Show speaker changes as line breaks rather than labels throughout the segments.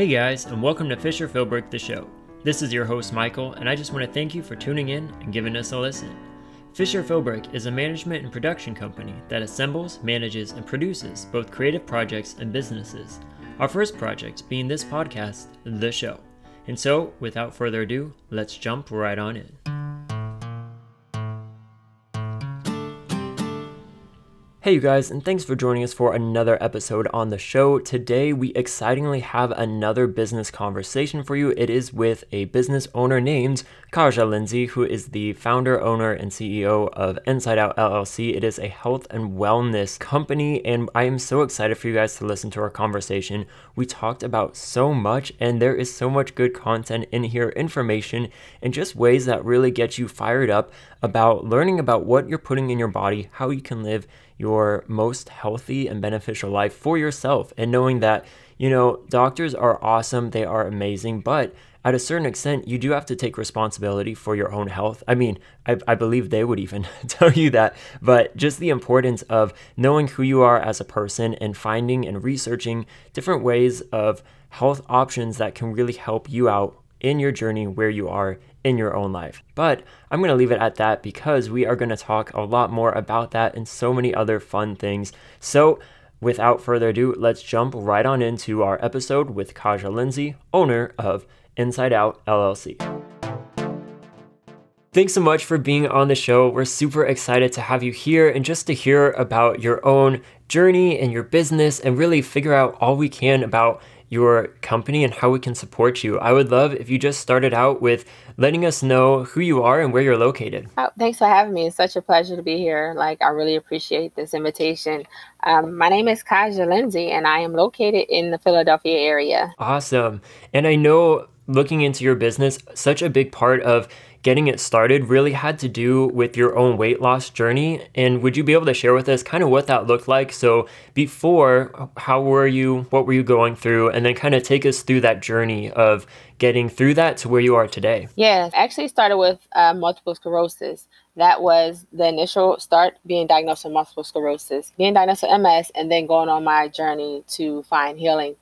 Hey guys, and welcome to Fisher Philbrick the Show. This is your host Michael, and I just want to thank you for tuning in and giving us a listen. Fisher Philbrick is a management and production company that assembles, manages, and produces both creative projects and businesses. Our first project being this podcast, The Show. And so, without further ado, let's jump right on in. Hey, you guys, and thanks for joining us for another episode on the show. Today, we excitingly have another business conversation for you. It is with a business owner named Kaja Lindsay, who is the founder, owner, and CEO of ENsyde Out LLC. It is a health and wellness company, and I am so excited for you guys to listen to our conversation. We talked about so much, and there is so much good content in here, information, and just ways that really get you fired up about learning about what you're putting in your body, how you can live your most healthy and beneficial life for yourself and knowing that, you know, doctors are awesome, they are amazing, but at a certain extent, you do have to take responsibility for your own health. I mean, I, I believe they would even tell you that, but just the importance of knowing who you are as a person and finding and researching different ways of health options that can really help you out in your journey where you are in your own life. But I'm going to leave it at that because we are going to talk a lot more about that and so many other fun things. So, without further ado, let's jump right on into our episode with Kaja Lindsay, owner of ENsyde Out LLC. Thanks so much for being on the show. We're super excited to have you here and just to hear about your own journey and your business and really figure out all we can about your company and how we can support you. I would love if you just started out with letting us know who you are and where you're located.
Oh, thanks for having me. It's such a pleasure to be here. Like, I really appreciate this invitation. Um, my name is Kaja Lindsay, and I am located in the Philadelphia area.
Awesome. And I know looking into your business, such a big part of getting it started really had to do with your own weight loss journey. And would you be able to share with us kind of what that looked like? So, before, how were you? What were you going through? And then kind of take us through that journey of getting through that to where you are today.
Yeah, I actually started with uh, multiple sclerosis. That was the initial start being diagnosed with multiple sclerosis, being diagnosed with MS, and then going on my journey to find healing.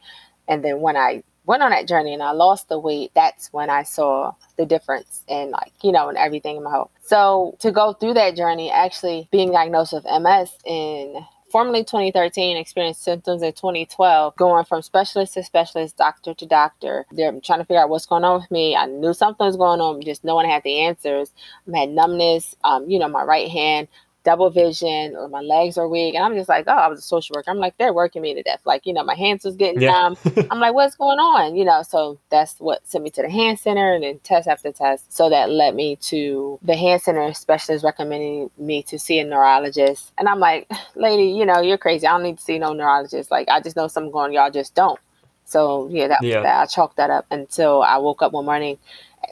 And then when I went on that journey and I lost the weight, that's when I saw the difference in like, you know, and everything in my health. So to go through that journey, actually being diagnosed with MS in formerly 2013, experienced symptoms in 2012, going from specialist to specialist, doctor to doctor. They're trying to figure out what's going on with me. I knew something was going on, just no one had the answers. I had numbness, um, you know, my right hand double vision or my legs are weak. And I'm just like, oh, I was a social worker. I'm like, they're working me to death. Like, you know, my hands was getting yeah. numb. I'm like, what's going on? You know, so that's what sent me to the hand center and then test after test. So that led me to the hand center specialist recommending me to see a neurologist. And I'm like, lady, you know, you're crazy. I don't need to see no neurologist. Like, I just know something going, y'all just don't. So yeah, that, yeah. that I chalked that up until I woke up one morning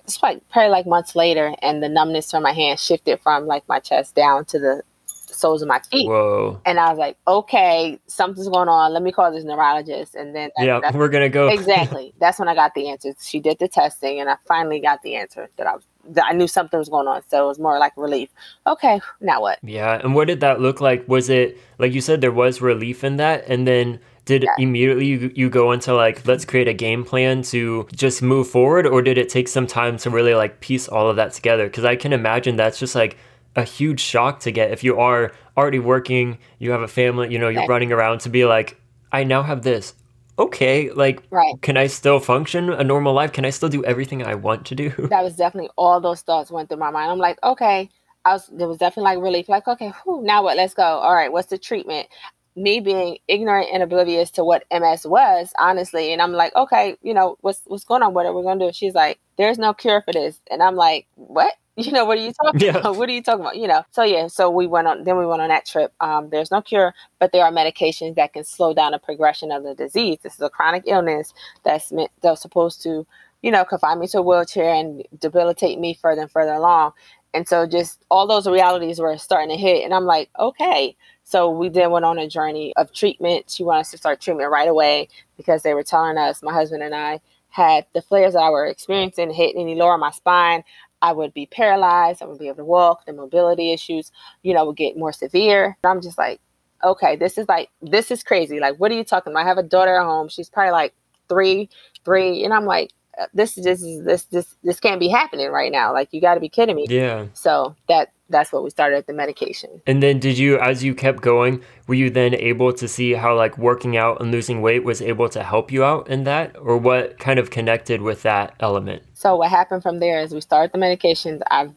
it's like probably like months later, and the numbness from my hand shifted from like my chest down to the soles of my feet.
Whoa!
And I was like, okay, something's going on. Let me call this neurologist. And then uh,
that, yeah, we're gonna go
exactly. That's when I got the answer. She did the testing, and I finally got the answer that I was. That I knew something was going on, so it was more like relief. Okay, now what?
Yeah, and what did that look like? Was it like you said there was relief in that, and then did yeah. immediately you, you go into like let's create a game plan to just move forward or did it take some time to really like piece all of that together because i can imagine that's just like a huge shock to get if you are already working you have a family you know you're running around to be like i now have this okay like right. can i still function a normal life can i still do everything i want to do
that was definitely all those thoughts went through my mind i'm like okay I was there was definitely like relief, like, okay, whew, now what? Let's go. All right, what's the treatment? Me being ignorant and oblivious to what MS was, honestly. And I'm like, okay, you know, what's what's going on? What are we gonna do? She's like, there's no cure for this. And I'm like, what? You know, what are you talking yeah. about? What are you talking about? You know. So yeah, so we went on then we went on that trip. Um, there's no cure, but there are medications that can slow down the progression of the disease. This is a chronic illness that's meant they're supposed to, you know, confine me to a wheelchair and debilitate me further and further along. And so just all those realities were starting to hit. And I'm like, okay, so we then went on a journey of treatment. She wanted us to start treatment right away because they were telling us, my husband and I, had the flares that I were experiencing hit any lower my spine, I would be paralyzed. I wouldn't be able to walk. The mobility issues, you know, would get more severe. I'm just like, okay, this is like, this is crazy. Like, what are you talking about? I have a daughter at home. She's probably like three, three, and I'm like, uh, this is this this this this can't be happening right now. Like you got to be kidding me.
Yeah.
So that that's what we started the medication.
And then did you as you kept going, were you then able to see how like working out and losing weight was able to help you out in that or what kind of connected with that element?
So what happened from there is we started the medications. I've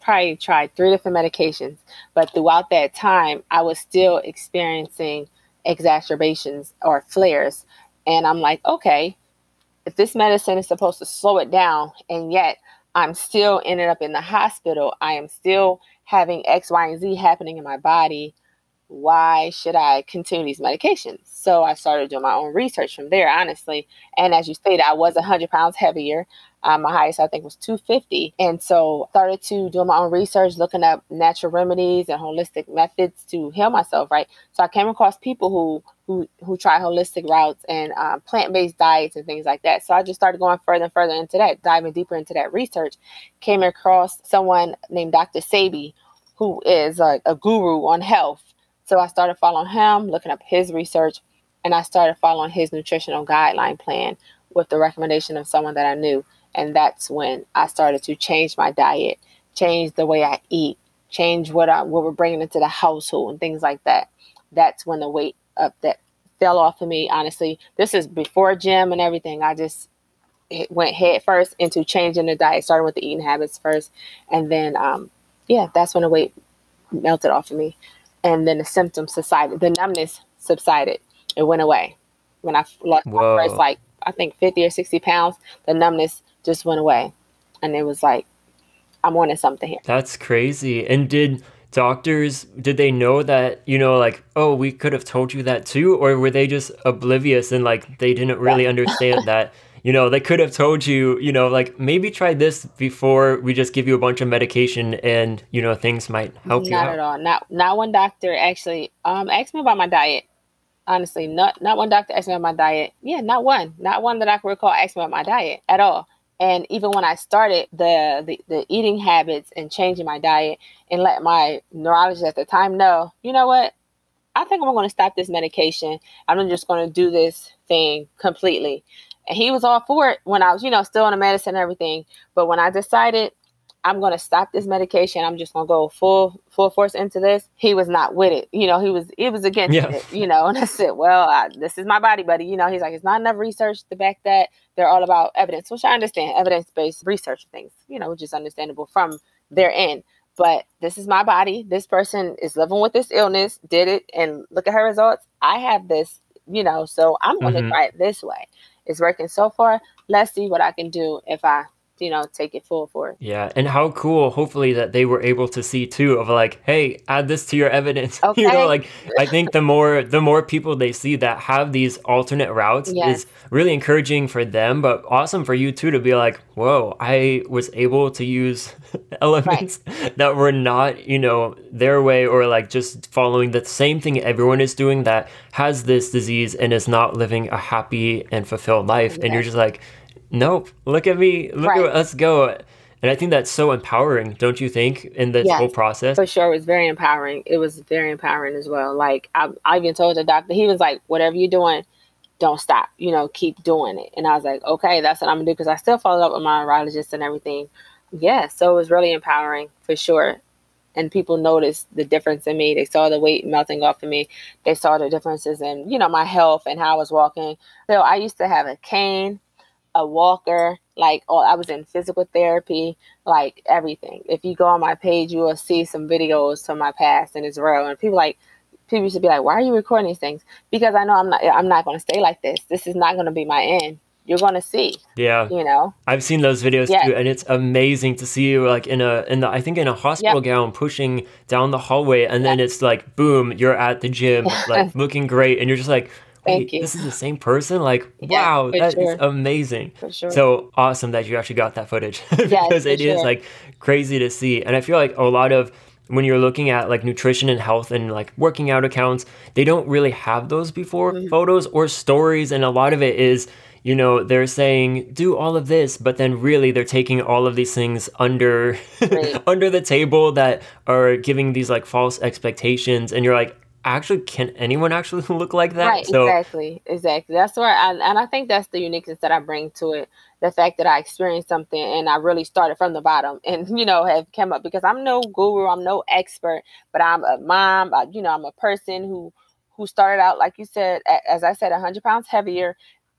probably tried three different medications, but throughout that time I was still experiencing exacerbations or flares. And I'm like, okay, if this medicine is supposed to slow it down and yet I'm still ended up in the hospital, I am still having X, Y, and Z happening in my body. Why should I continue these medications? So I started doing my own research from there, honestly. And as you stated, I was 100 pounds heavier. Um, my highest, I think, was 250. And so started to do my own research, looking up natural remedies and holistic methods to heal myself, right? So I came across people who who who try holistic routes and um, plant-based diets and things like that. So I just started going further and further into that, diving deeper into that research. Came across someone named Dr. Sebi, who is a, a guru on health. So I started following him, looking up his research, and I started following his nutritional guideline plan with the recommendation of someone that I knew. And that's when I started to change my diet, change the way I eat, change what I what we're bringing into the household and things like that. That's when the weight up that fell off of me. Honestly, this is before gym and everything. I just went head first into changing the diet, starting with the eating habits first, and then um, yeah, that's when the weight melted off of me, and then the symptoms subsided. The numbness subsided. It went away when I lost Whoa. my first like I think fifty or sixty pounds. The numbness just went away. And it was like, I'm wanting something here.
That's crazy. And did doctors did they know that you know like oh we could have told you that too? Or were they just oblivious and like they didn't really understand that you know they could have told you you know like maybe try this before we just give you a bunch of medication and you know things might help
not
you
not at all. Not not one doctor actually um asked me about my diet. Honestly not not one doctor asked me about my diet. Yeah not one. Not one that i can recall asked me about my diet at all and even when I started the, the, the eating habits and changing my diet and let my neurologist at the time know, you know what? I think I'm going to stop this medication. I'm just going to do this thing completely. And he was all for it when I was, you know, still on the medicine and everything. But when I decided I'm going to stop this medication. I'm just going to go full full force into this. He was not with it. You know, he was it was against yeah. it. You know, and I said, well, I, this is my body, buddy. You know, he's like, it's not enough research to back that. They're all about evidence, which I understand, evidence based research things. You know, which is understandable from their end. But this is my body. This person is living with this illness, did it, and look at her results. I have this, you know, so I'm going to mm-hmm. try it this way. It's working so far. Let's see what I can do if I you know take it full for
yeah and how cool hopefully that they were able to see too of like hey add this to your evidence okay. you know like i think the more the more people they see that have these alternate routes yes. is really encouraging for them but awesome for you too to be like whoa i was able to use elements right. that were not you know their way or like just following the same thing everyone is doing that has this disease and is not living a happy and fulfilled life and you're just like nope, look at me, look right. at us go. And I think that's so empowering, don't you think, in this yes, whole process?
For sure. It was very empowering. It was very empowering as well. Like, I, I even told the doctor, he was like, whatever you're doing, don't stop, you know, keep doing it. And I was like, okay, that's what I'm gonna do because I still followed up with my neurologist and everything. Yeah, so it was really empowering for sure. And people noticed the difference in me. They saw the weight melting off of me. They saw the differences in, you know, my health and how I was walking. So I used to have a cane a walker, like oh, I was in physical therapy, like everything. If you go on my page, you will see some videos from my past and it's real. And people like people used to be like, "Why are you recording these things?" Because I know I'm not I'm not going to stay like this. This is not going to be my end. You're going to see.
Yeah.
You know.
I've seen those videos yes. too and it's amazing to see you like in a in the I think in a hospital yep. gown pushing down the hallway and then it's like boom, you're at the gym like looking great and you're just like Thank you. This is the same person. Like, yeah, wow, that sure. is amazing. For sure. So awesome that you actually got that footage because yes, it sure. is like crazy to see. And I feel like a lot of when you're looking at like nutrition and health and like working out accounts, they don't really have those before mm-hmm. photos or stories. And a lot of it is, you know, they're saying do all of this, but then really they're taking all of these things under right. under the table that are giving these like false expectations. And you're like, actually can anyone actually look like that?
Right,
so,
exactly, exactly. That's where, I, and I think that's the uniqueness that I bring to it. The fact that I experienced something and I really started from the bottom, and you know have come up because I'm no guru, I'm no expert, but I'm a mom. I, you know, I'm a person who who started out like you said, as I said, 100 pounds heavier,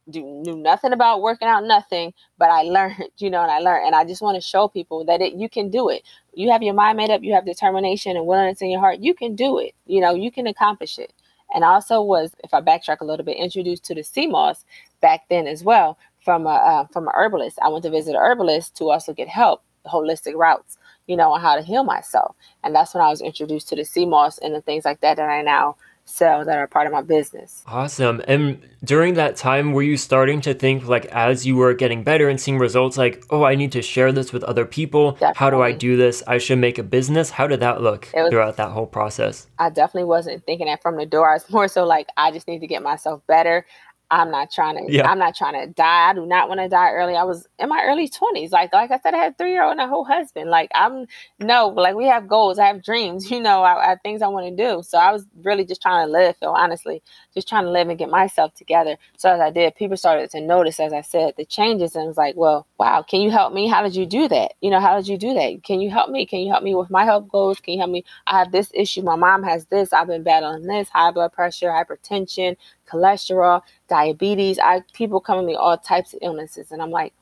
do knew nothing about working out, nothing, but I learned, you know, and I learned, and I just want to show people that it, you can do it. You have your mind made up, you have determination and willingness in your heart. You can do it. You know, you can accomplish it. And also was, if I backtrack a little bit, introduced to the sea moss back then as well from a uh, from an herbalist. I went to visit an herbalist to also get help, holistic routes, you know, on how to heal myself. And that's when I was introduced to the sea moss and the things like that that I now sell that are part of my business.
Awesome. And during that time, were you starting to think, like, as you were getting better and seeing results, like, oh, I need to share this with other people? Definitely. How do I do this? I should make a business. How did that look was, throughout that whole process?
I definitely wasn't thinking that from the door. I was more so like, I just need to get myself better. I'm not trying to. Yeah. I'm not trying to die. I do not want to die early. I was in my early 20s. Like like I said, I had three year old and a whole husband. Like I'm no. Like we have goals. I have dreams. You know, I, I have things I want to do. So I was really just trying to live. Phil, honestly, just trying to live and get myself together. So as I did, people started to notice, as I said, the changes, and was like, well, wow, can you help me? How did you do that? You know, how did you do that? Can you help me? Can you help me with my health goals? Can you help me? I have this issue. My mom has this. I've been battling this high blood pressure, hypertension, cholesterol, diabetes. I people come to me all types of illnesses, and I'm like,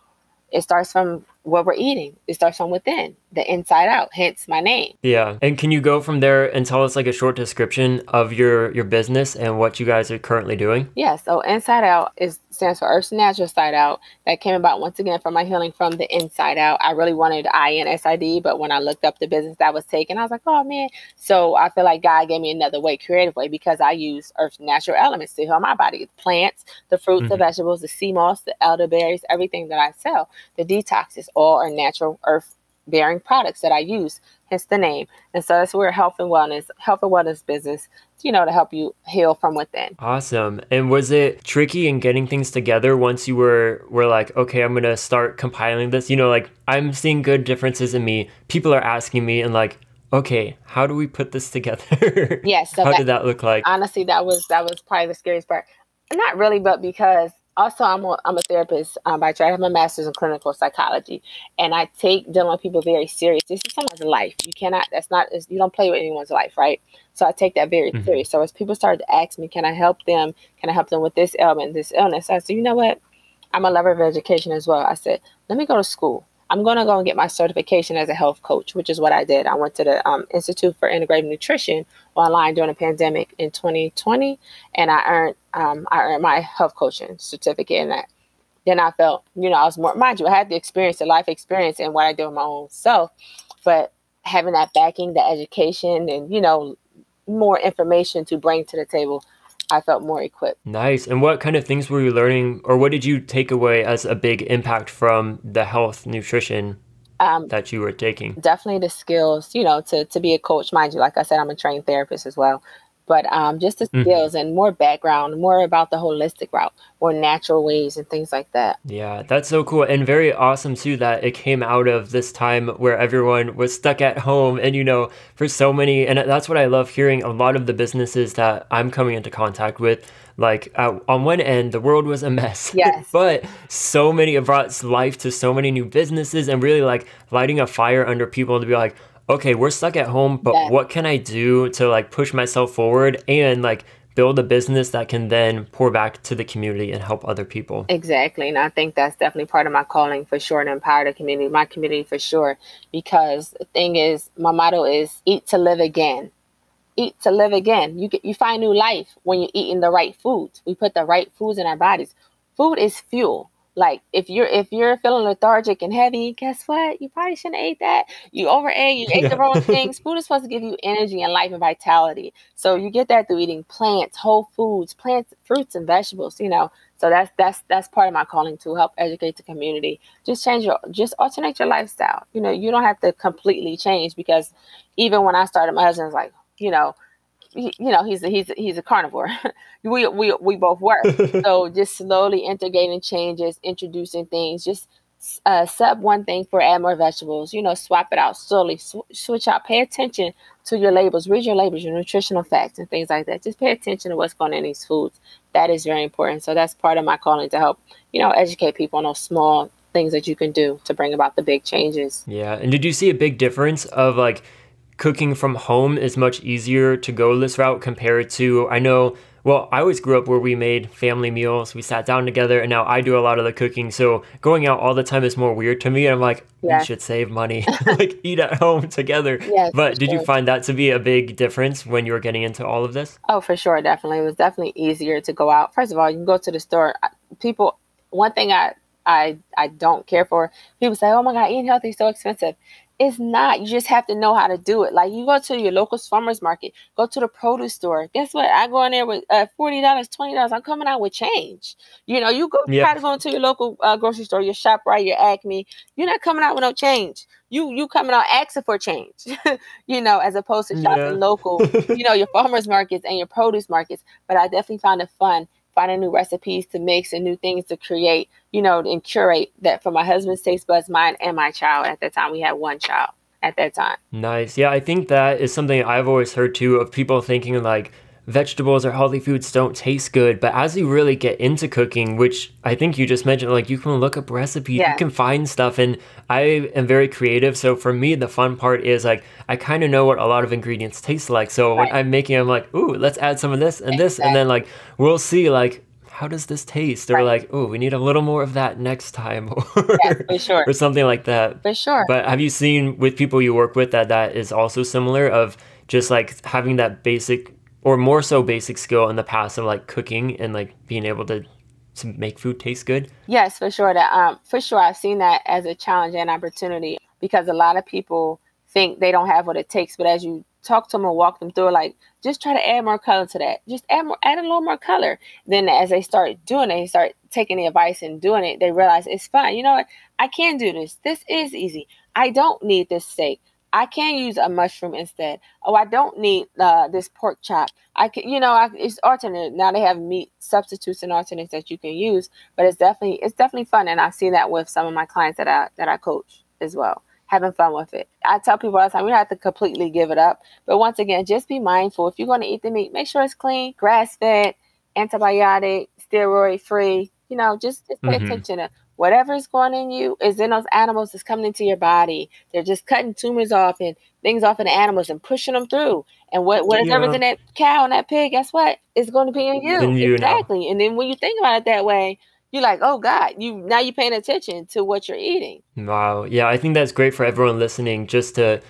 it starts from what we're eating. It starts from within, the inside out, hence my name.
Yeah. And can you go from there and tell us like a short description of your your business and what you guys are currently doing?
Yeah, so ENsyde Out is stands for Earth's Natural Side Out. That came about once again from my healing from the inside out. I really wanted INSID, but when I looked up the business that was taken, I was like, oh man. So I feel like God gave me another way, creative way, because I use Earth's natural elements to heal my body. Plants, the fruits, mm-hmm. the vegetables, the sea moss, the elderberries, everything that I sell. The detoxes all are natural earth bearing products that I use, hence the name. And so that's where health and wellness, health and wellness business, you know, to help you heal from within.
Awesome. And was it tricky in getting things together once you were were like, okay, I'm gonna start compiling this? You know, like I'm seeing good differences in me. People are asking me and like, okay, how do we put this together?
Yes.
So how that, did that look like?
Honestly, that was that was probably the scariest part. Not really, but because also I'm a, I'm a therapist um, by trade. I have my master's in clinical psychology, and I take dealing with people very serious. This is someone's life. You cannot. That's not. You don't play with anyone's life, right? So I take that very mm-hmm. serious. So as people started to ask me, can I help them? Can I help them with this ailment, this illness? I said, you know what? I'm a lover of education as well. I said, let me go to school. I'm going to go and get my certification as a health coach, which is what I did. I went to the um, Institute for Integrative Nutrition online during the pandemic in 2020, and I earned um, I earned my health coaching certificate in that. Then I felt, you know, I was more, mind you, I had the experience, the life experience, and what I do with my own self, but having that backing, the education, and you know, more information to bring to the table I felt more equipped.
Nice. And what kind of things were you learning, or what did you take away as a big impact from the health nutrition um, that you were taking?
Definitely the skills, you know, to, to be a coach. Mind you, like I said, I'm a trained therapist as well but um, just the mm-hmm. skills mm-hmm. and more background, more about the holistic route, more natural ways and things like that.
Yeah, that's so cool and very awesome too that it came out of this time where everyone was stuck at home and you know for so many and that's what I love hearing a lot of the businesses that I'm coming into contact with like uh, on one end the world was a mess
yes
but so many it brought life to so many new businesses and really like lighting a fire under people to be like okay, we're stuck at home, but yeah. what can I do to like push myself forward and like build a business that can then pour back to the community and help other people.
Exactly. And I think that's definitely part of my calling for sure and empower the community, my community for sure. Because the thing is, my motto is eat to live again. Eat to live again. You get you find new life when you're eating the right foods. We put the right foods in our bodies. Food is fuel. Like if you're if you're feeling lethargic and heavy, guess what? You probably shouldn't eat that. You overate, you ate the wrong things. Food is supposed to give you energy and life and vitality. So you get that through eating plants, whole foods, plants, fruits and vegetables, you know. So that's that's that's part of my calling to help educate the community. Just change your just alternate your lifestyle. You know, you don't have to completely change because even when I started, my husband's like, you know, you know he's a, he's a, he's a carnivore. we we we both were. so just slowly integrating changes, introducing things, just uh, sub one thing for add more vegetables. You know, swap it out slowly, sw- switch out. Pay attention to your labels, read your labels, your nutritional facts, and things like that. Just pay attention to what's going on in these foods. That is very important. So that's part of my calling to help, you know, educate people on those small things that you can do to bring about the big changes.
Yeah. And did you see a big difference of like cooking from home is much easier to go this route compared to, I know well, I always grew up where we made family meals. We sat down together, and now I do a lot of the cooking. So going out all the time is more weird to me. And I'm like, yeah. we should save money, like eat at home together. Yes, but did sure. you find that to be a big difference when you were getting into all of this?
Oh, for sure, definitely. It was definitely easier to go out. First of all, you can go to the store. People, one thing I I I don't care for. People say, "Oh my God, eating healthy is so expensive." It's not. You just have to know how to do it. Like you go to your local farmers market, go to the produce store. Guess what? I go in there with uh, forty dollars, twenty dollars. I'm coming out with change. You know, you go yep. try to go into your local uh, grocery store, your ShopRite, your Acme. You're not coming out with no change. You you coming out asking for change. you know, as opposed to shopping yeah. local. you know, your farmers markets and your produce markets. But I definitely found it fun finding new recipes to mix and new things to create, you know, and curate that for my husband's taste buds, mine and my child. At that time, we had one child at that time.
Nice. Yeah, I think that is something I've always heard too of people thinking like, vegetables or healthy foods don't taste good. But as you really get into cooking, which I think you just mentioned, like you can look up recipes, yeah. you can find stuff. And I am very creative. So for me, the fun part is like I kind of know what a lot of ingredients taste like. So right. when I'm making, I'm like, ooh, let's add some of this and this. And then like we'll see like how does this taste? Or right. like, oh, we need a little more of that next time, or,
for sure.
or something like that.
For sure.
But have you seen with people you work with that that is also similar of just like having that basic or more so basic skill in the past of like cooking and like being able to to make food taste good?
Yes, for sure. That um for sure I've seen that as a challenge and opportunity because a lot of people think they don't have what it takes, but as you talk to them and walk them through like just try to add more color to that. Just add more add a little more color. Then as they start doing it, they start taking the advice and doing it, they realize it's fun. You know what? I can do this. This is easy. I don't need this steak. I can use a mushroom instead. Oh, I don't need uh, this pork chop. I can, you know, I, it's alternate. Now they have meat substitutes and alternates that you can use, but it's definitely it's definitely fun, and I've seen that with some of my clients that I that I coach as well, having fun with it. I tell people all the time, we don't have to completely give it up, but once again, just be mindful. If you're going to eat the meat, make sure it's clean, grass fed, antibiotic, steroid free. You know, just, just pay mm-hmm. attention to whatever is going in you is in those animals that's coming into your body. They're just cutting tumors off and things off in the animals and pushing them through. And what whatever's yeah. in that cow and that pig, guess what? It's going to be in you. In you exactly. Now. And then when you think about it that way, you're like, oh God, you now you're paying attention to what you're eating.
Wow. Yeah, I think that's great for everyone listening just to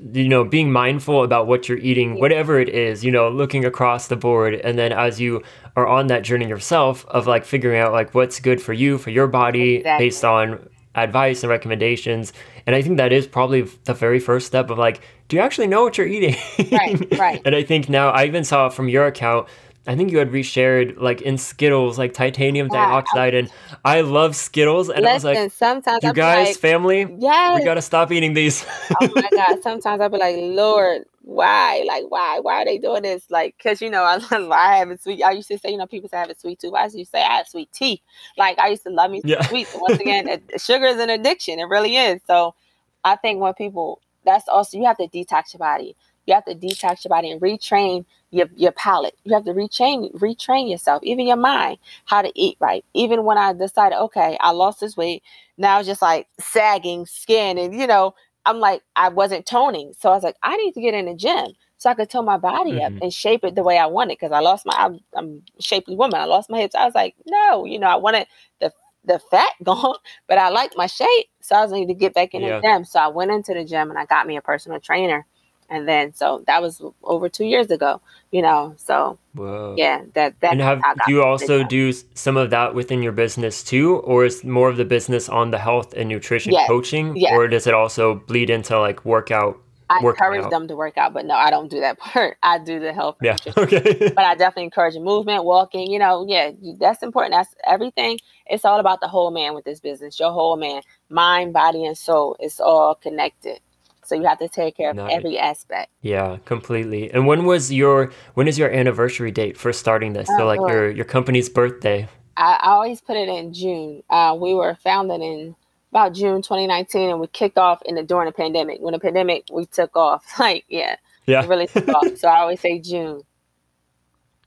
you know being mindful about what you're eating whatever it is you know looking across the board and then as you are on that journey yourself of like figuring out like what's good for you for your body exactly. based on advice and recommendations. And i think that is probably the very first step of like do you actually know what you're eating?
Right right.
And i think now i even saw from your account I think you had reshared like in Skittles, like titanium dioxide, and I love Skittles. And Listen, I was like,
sometimes
you guys, like, family,
yeah,
we gotta stop eating these.
oh my god! Sometimes I'll be like, Lord, why? Like, why? Why are they doing this? Like, cause you know, I, I have a sweet. I used to say, you know, people say I have a sweet tooth. I used to say I have sweet teeth. Like, I used to love me yeah. sweets. Once again, sugar is an addiction. It really is. So, I think when people, that's also you have to detox your body. You have to detox your body and retrain your, your palate. You have to retrain retrain yourself, even your mind, how to eat right. Even when I decided, okay, I lost this weight, now it's just like sagging skin, and you know, I'm like I wasn't toning, so I was like, I need to get in the gym so I could tone my body mm-hmm. up and shape it the way I want it. Because I lost my, I'm, I'm a shapely woman. I lost my hips. I was like, no, you know, I wanted the the fat gone, but I liked my shape, so I was need to get back in yeah. the gym. So I went into the gym and I got me a personal trainer and then so that was over two years ago you know so Whoa. yeah that that
and have do you also do some of that within your business too or is more of the business on the health and nutrition yes. coaching yes. or does it also bleed into like workout
I encourage out? them to work out, but no, I don't do that part. I do the health.
Yeah. Okay.
but I definitely encourage movement, walking. You know, yeah, that's important. That's everything. It's all about the whole man with this business. Your whole man, mind, body, and soul. It's all connected. So you have to take care of nice. every aspect.
Yeah, completely. And when was your when is your anniversary date for starting this? so like your your company's birthday.
I, I, always put it in June. Uh, we were founded in about June 2019, and we kicked off in the during the pandemic. When the pandemic, we took off. Like, yeah, yeah, really took off. So I always say June.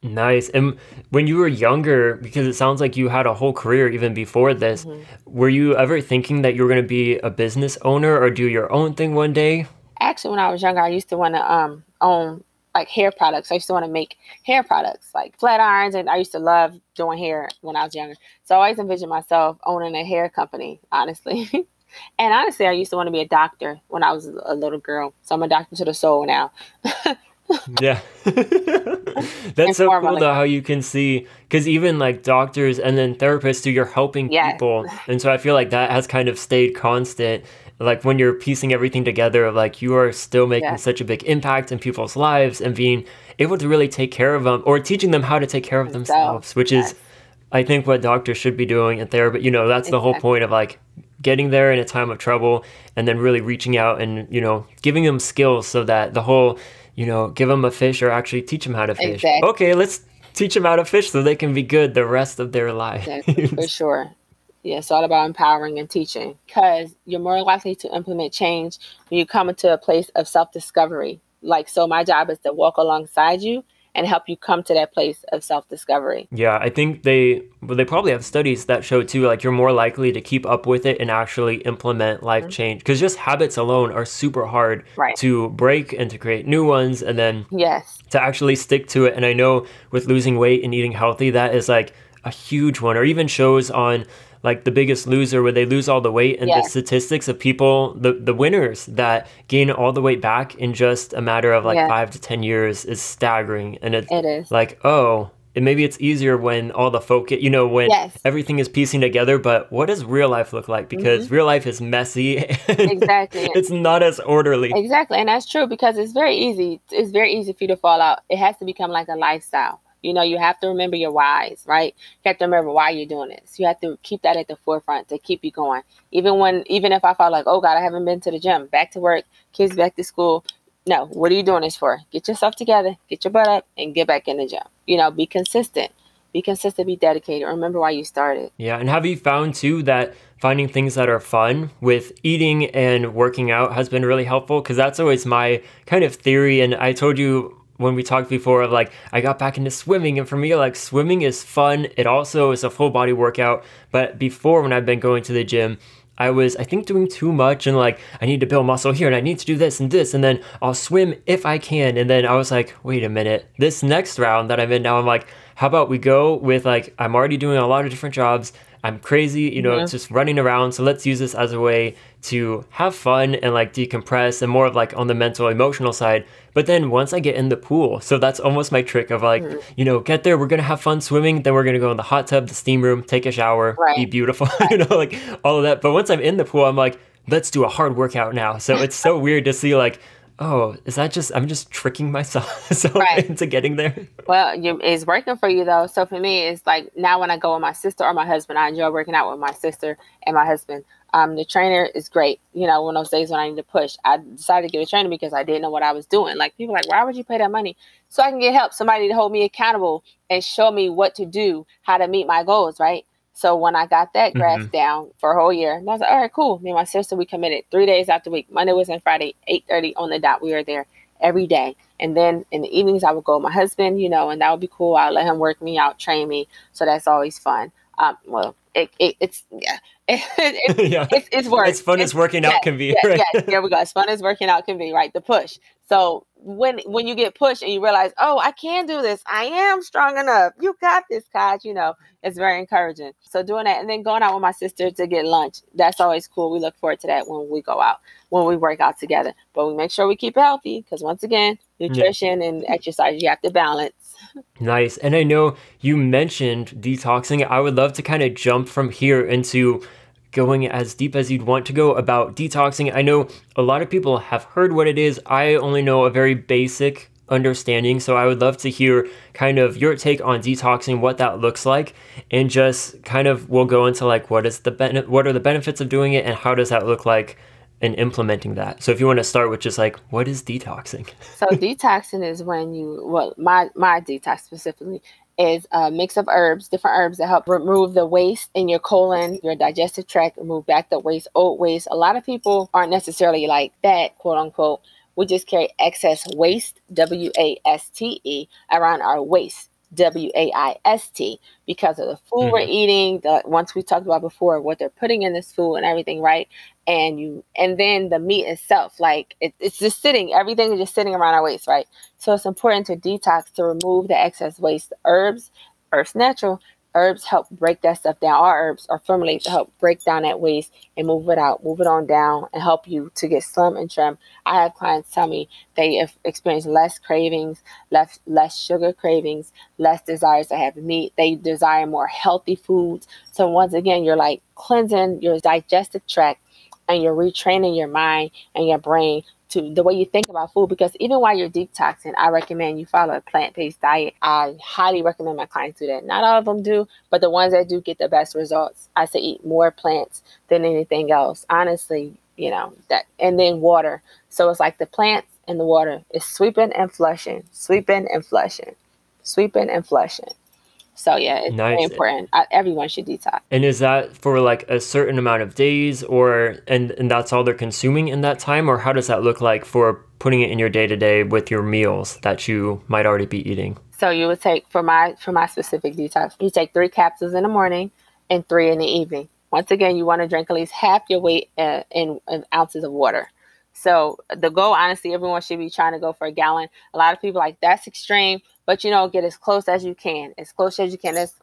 Nice. And when you were younger, because it sounds like you had a whole career even before this, mm-hmm. were you ever thinking that you were going to be a business owner or do your own thing one day?
Actually, when I was younger, I used to want to um, own like hair products. I used to want to make hair products, like flat irons, and I used to love doing hair when I was younger. So I always envisioned myself owning a hair company, honestly. and honestly, I used to want to be a doctor when I was a little girl. So I'm a doctor to the soul now.
yeah. That's so cool though how you can see because even like doctors and then therapists too, you're helping yes. people. And so I feel like that has kind of stayed constant. Like when you're piecing everything together, like you are still making yes. such a big impact in people's lives and being able to really take care of them or teaching them how to take care of themselves, which yes. is I think what doctors should be doing in therapy. You know, that's exactly. the whole point of like getting there in a time of trouble and then really reaching out and, you know, giving them skills so that the whole you know, give them a fish or actually teach them how to fish. Exactly. Okay, let's teach them how to fish so they can be good the rest of their life.
Exactly, for sure. Yeah, it's all about empowering and teaching because you're more likely to implement change when you come into a place of self discovery. Like, so my job is to walk alongside you and help you come to that place of self-discovery.
Yeah, I think they well, they probably have studies that show too like you're more likely to keep up with it and actually implement life mm-hmm. change because just habits alone are super hard right. to break and to create new ones and then
yes
to actually stick to it and I know with losing weight and eating healthy that is like a huge one or even shows on like the biggest loser where they lose all the weight and the statistics of people the, the winners that gain all the weight back in just a matter of like five to ten years is staggering and it's
it is.
like oh and maybe it's easier when all the focus you know when yes. everything is piecing together but what does real life look like? Because mm-hmm. real life is messy. Exactly. It's not as orderly.
Exactly and that's true because it's very easy it's very easy for you to fall out. It has to become like a lifestyle you know, you have to remember your whys, right? You have to remember why you're doing this. You have to keep that at the forefront to keep you going. Even when, even if I felt like, oh God, I haven't been to the gym, back to work, kids back to school. No, what are you doing this for? Get yourself together, get your butt up, and get back in the gym. You know, be consistent. Be consistent, be dedicated. Remember why you started.
Yeah. And have you found too that finding things that are fun with eating and working out has been really helpful? Because that's always my kind of theory. And I told you when we talked before of like I got back into swimming and for me like swimming is fun. It also is a full body workout. But before when I've been going to the gym, I was I think doing too much and like I need to build muscle here and I need to do this and this and then I'll swim if I can. And then I was like, wait a minute. This next round that I'm in now I'm like, how about we go with like I'm already doing a lot of different jobs. I'm crazy, you know, yeah. it's just running around. So let's use this as a way to have fun and like decompress and more of like on the mental emotional side. But then once I get in the pool, so that's almost my trick of like, mm. you know, get there, we're gonna have fun swimming, then we're gonna go in the hot tub, the steam room, take a shower, right. be beautiful, you know, like all of that. But once I'm in the pool, I'm like, let's do a hard workout now. So it's so weird to see like oh, is that just I'm just tricking myself right. into getting there?
Well, you, it's working for you though. So for me, it's like now when I go with my sister or my husband, I enjoy working out with my sister and my husband. Um, the trainer is great. You know, when those days when I need to push, I decided to get a trainer because I didn't know what I was doing. Like people like, why would you pay that money? So I can get help, somebody to hold me accountable and show me what to do, how to meet my goals, right? So when I got that graph mm-hmm. down for a whole year, I was like, all right, cool. Me and my sister, we committed three days after week. Monday, was and Friday, 8.30 on the dot. We were there every day. And then in the evenings, I would go with my husband, you know, and that would be cool. I'll let him work me out, train me. So that's always fun. Um, well, it, it, it's, yeah, it, yeah. It's, it's work.
As fun
it's,
as working out can be.
Yeah, right? yeah, there we go. As fun as working out can be, right? The push. So when when you get pushed and you realize, oh, I can do this. I am strong enough. You got this, Kaj. You know, it's very encouraging. So doing that and then going out with my sister to get lunch. That's always cool. We look forward to that when we go out, when we work out together. But we make sure we keep it healthy because once again, nutrition yeah. and exercise, you have to balance.
Nice. And I know you mentioned detoxing. I would love to kind of jump from here into going as deep as you'd want to go about detoxing. I know a lot of people have heard what it is. I only know a very basic understanding. So I would love to hear kind of your take on detoxing, what that looks like, and just kind of we'll go into like what is the ben- what are the benefits of doing it and how does that look like in implementing that. So if you want to start with just like what is detoxing?
so detoxing is when you well my my detox specifically is a mix of herbs, different herbs that help remove the waste in your colon, your digestive tract, remove back the waste, old waste. A lot of people aren't necessarily like that, quote unquote. We just carry excess waste, W A S T E, around our waist. W A I S T because of the food mm-hmm. we're eating. The once we talked about before, what they're putting in this food and everything, right? And you, and then the meat itself, like it, it's just sitting. Everything is just sitting around our waist, right? So it's important to detox to remove the excess waste. Herbs, Earth's natural herbs help break that stuff down. Our herbs are formulated to help break down that waste and move it out, move it on down, and help you to get slim and trim. I have clients tell me they have experienced less cravings, less less sugar cravings, less desires to have meat. They desire more healthy foods. So once again, you're like cleansing your digestive tract and you're retraining your mind and your brain to the way you think about food because even while you're detoxing, I recommend you follow a plant-based diet. I highly recommend my clients do that. Not all of them do, but the ones that do get the best results. I say eat more plants than anything else. Honestly, you know, that and then water. So it's like the plants and the water is sweeping and flushing, sweeping and flushing, sweeping and flushing. So yeah, it's nice. very important. I, everyone should detox.
And is that for like a certain amount of days, or and and that's all they're consuming in that time, or how does that look like for putting it in your day to day with your meals that you might already be eating?
So you would take for my for my specific detox, you take three capsules in the morning and three in the evening. Once again, you want to drink at least half your weight uh, in, in ounces of water. So the goal, honestly, everyone should be trying to go for a gallon. A lot of people like that's extreme, but you know, get as close as you can, as close as you can. That's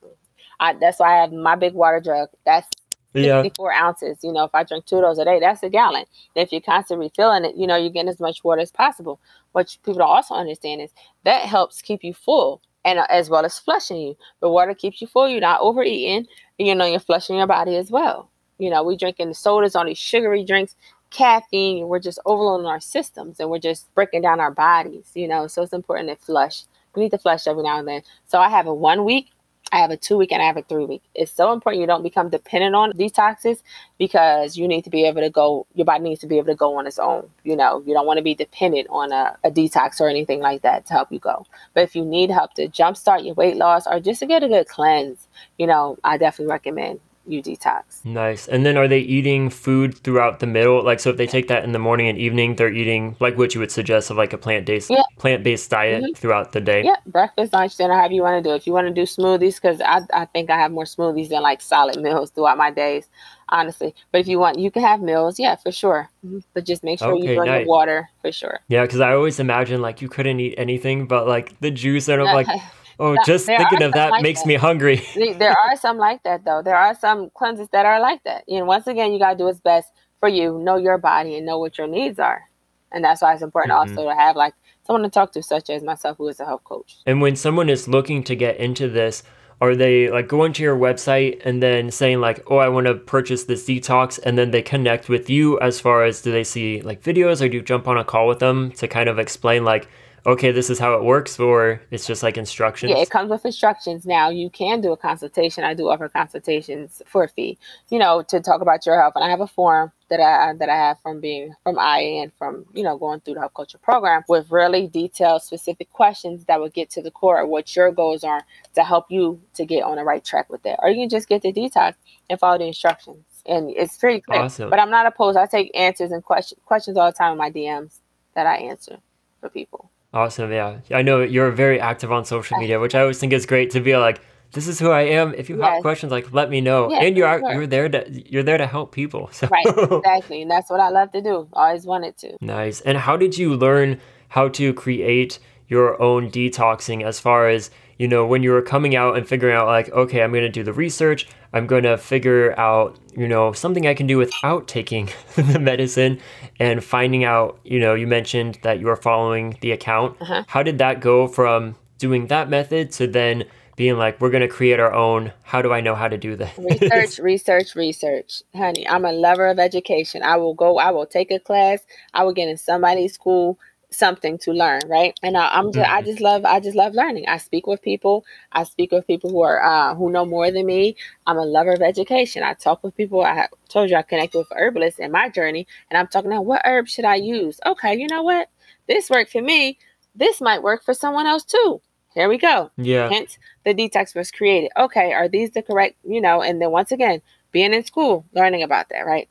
I, that's why I have my big water jug. That's 54 yeah. ounces. You know, if I drink two of those a day, that's a gallon. if you're constantly refilling it, you know, you're getting as much water as possible. What people don't also understand is that helps keep you full and uh, as well as flushing you. The water keeps you full. You're not overeating. And, you know, you're flushing your body as well. You know, we drinking the sodas, all these sugary drinks caffeine we're just overloading our systems and we're just breaking down our bodies you know? So it's important to flush. We need to flush every now and then. So i have a one week i have a two week and i have a three week. It's so important you don't become dependent on detoxes because you need to be able to go your body needs to be able to go on its own you know? You don't want to be dependent on a, a detox or anything like that to help you go. But if you need help to jumpstart your weight loss or just to get a good cleanse you know i definitely recommend you detox.
Nice. And then are they eating food throughout the middle? Like so if they take that in the morning and evening, they're eating like what you would suggest of like a plant-based yeah. plant-based diet mm-hmm. throughout the day.
Yeah, breakfast, lunch, dinner, however you want to do. If you want to do smoothies, because I, I think I have more smoothies than like solid meals throughout my days, honestly. But if you want, you can have meals, yeah, for sure. Mm-hmm. But just make sure okay, you drink nice. water for sure.
Yeah, because I always imagine like you couldn't eat anything but like the juice and I'm like Oh, just thinking of that like makes that. me hungry.
there are some like that though. There are some cleanses that are like that. And once again, you gotta do what's best for you. Know your body and know what your needs are. And that's why it's important mm-hmm. also to have like someone to talk to, such as myself, who is a health coach.
And when someone is looking to get into this, are they like going to your website and then saying like oh i want to purchase this detox and then they connect with you as far as do they see like videos or do you jump on a call with them to kind of explain like okay, this is how it works, or it's just like instructions?
Yeah, it comes with instructions. Now you can do a consultation. I do offer consultations for a fee, you know, to talk about your health. And I have a form that I that I have from being from IA and from you know going through the health culture program with really detailed, specific questions that will get to the core of what your goals are to help you to get on the right track with that. Or you can just get the detox and follow the instructions. And it's pretty clear. Awesome. But I'm not opposed. I take answers and question, questions all the time in my DMs that I answer for people.
Awesome. Yeah. I know you're very active on social media, which I always think is great to be like, this is who I am. If you yes. have questions, like let me know. Yes, and you're sure. you're there to you're there to help people. So.
Right, exactly. And that's what I love to do. Always wanted to.
Nice. And how did you learn how to create your own detoxing as far as you know, when you were coming out and figuring out, like, okay, I'm going to do the research, I'm going to figure out, you know, something I can do without taking the medicine and finding out, you know, you mentioned that you were following the account. Uh-huh. How did that go from doing that method to then being like, we're going to create our own? How do I know how to do this?
research, research, research. Honey, I'm a lover of education. I will go, I will take a class, I will get in somebody's school something to learn, right? And I, am just, mm-hmm. I just love I just love learning. I speak with people. I speak with people who are uh, who know more than me. I'm a lover of education. I talk with people. I told you I connected with herbalists in my journey, and I'm talking about what herb should I use? Okay, you know what? This worked for me. This might work for someone else too. Here we go.
Yeah.
Hence, the detox was created. Okay, are these the correct, you know, and then once again, being in school, learning about that, right?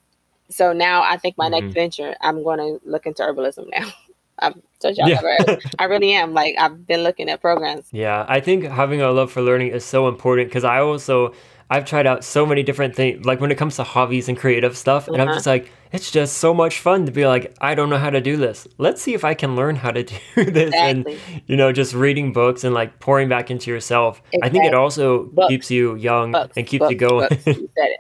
So now I think my
Mhm.
next venture, I'm going to look into herbalism now. I've told y'all
Yeah.
I really am. Like, I've been looking at programs.
Yeah, I think having a love for learning is so important because I also I've tried out so many different things like when it comes to hobbies and creative stuff and I'm
Uh-huh.
just like it's just so much fun to be like I don't know how to do this. Let's see if I can learn how to do this
Exactly.
and you know just reading books and like pouring back into yourself. I think it also
Books.
keeps you young
Books,
and keeps
books,
you going.
You said it.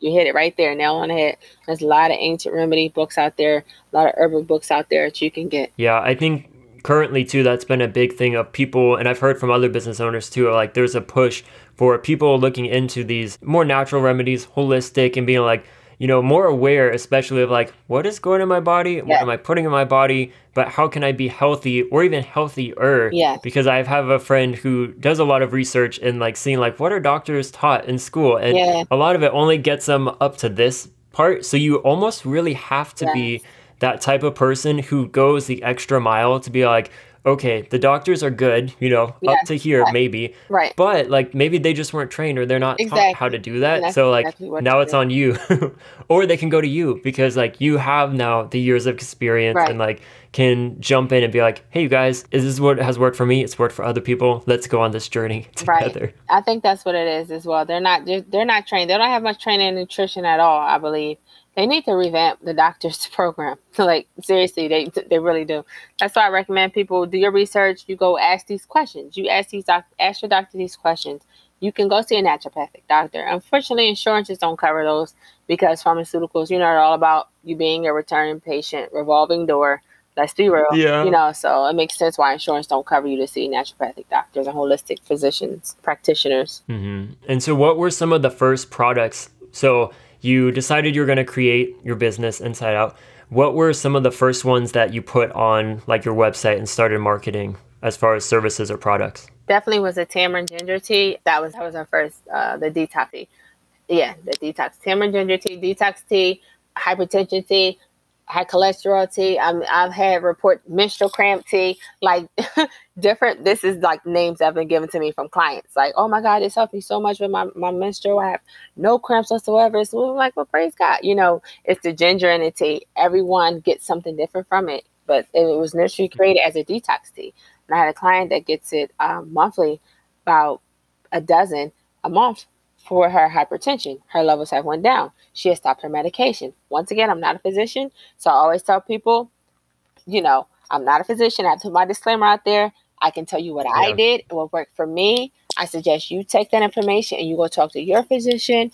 You hit it right there, nail on the head. There's a lot of ancient remedy books out there, a lot of herbal books out there that you can get.
Yeah, I think currently too that's been a big thing of people and I've heard from other business owners too like there's a push for people looking into these more natural remedies, holistic and being like, you know, more aware especially of like what is going in my body, what
Yeah.
am I putting in my body, but how can I be healthy or even healthier?
Yes.
Because I have a friend who does a lot of research and like seeing like what are doctors taught in school and
Yeah.
a lot of it only gets them up to this part. So you almost really have to be that type of person who goes the extra mile to be like, okay, the doctors are good, you know, up to here
right.
maybe,
Right.
but like maybe they just weren't trained or they're not taught how to do that.
That's
So like
exactly
now it's
is.
on you, or they can go to you because like you have now the years of experience
Right.
and like can jump in and be like, hey, you guys, is this what has worked for me? It's worked for other people. Let's go on this journey together.
Right. I think that's what it is as well. They're not they're, they're not trained. They don't have much training in nutrition at all, I believe. They need to revamp the doctor's program. like seriously, they they really do. That's why I recommend people do your research. You go ask these questions. You ask these doc, ask your doctor these questions. You can go see a naturopathic doctor. Unfortunately, insurances don't cover those because pharmaceuticals, you know, are all about you being a returning patient, revolving door. Let's be real.
Yeah.
You know, so it makes sense why insurance don't cover you to see naturopathic doctors and holistic physicians, practitioners.
hmm And so, what were some of the first products? So, you decided you're going to create your business ENsyde Out. What were some of the first ones that you put on like your website and started marketing as far as services or products?
Definitely was a tamarind ginger tea. That was that was our first uh the detox tea. Yeah, the detox tamarind ginger tea, detox tea, hypertension tea, high cholesterol tea. I'm, I've had report menstrual cramp tea, like different. This is like names that have been given to me from clients. Like, oh my God, it's helped me so much with my, my menstrual. I have no cramps whatsoever. So I'm like, well, praise God. You know, it's the ginger and the tea. Everyone gets something different from it, but it was initially created as a detox tea. And I had a client that gets it um, monthly, about a dozen a month for her hypertension. Her levels have went down. She has stopped her medication. Once again, I'm not a physician, so I always tell people, you know, I'm not a physician. I put my disclaimer out there. I can tell you what I
Yeah.
did, what worked for me. I suggest you take that information and you go talk to your physician,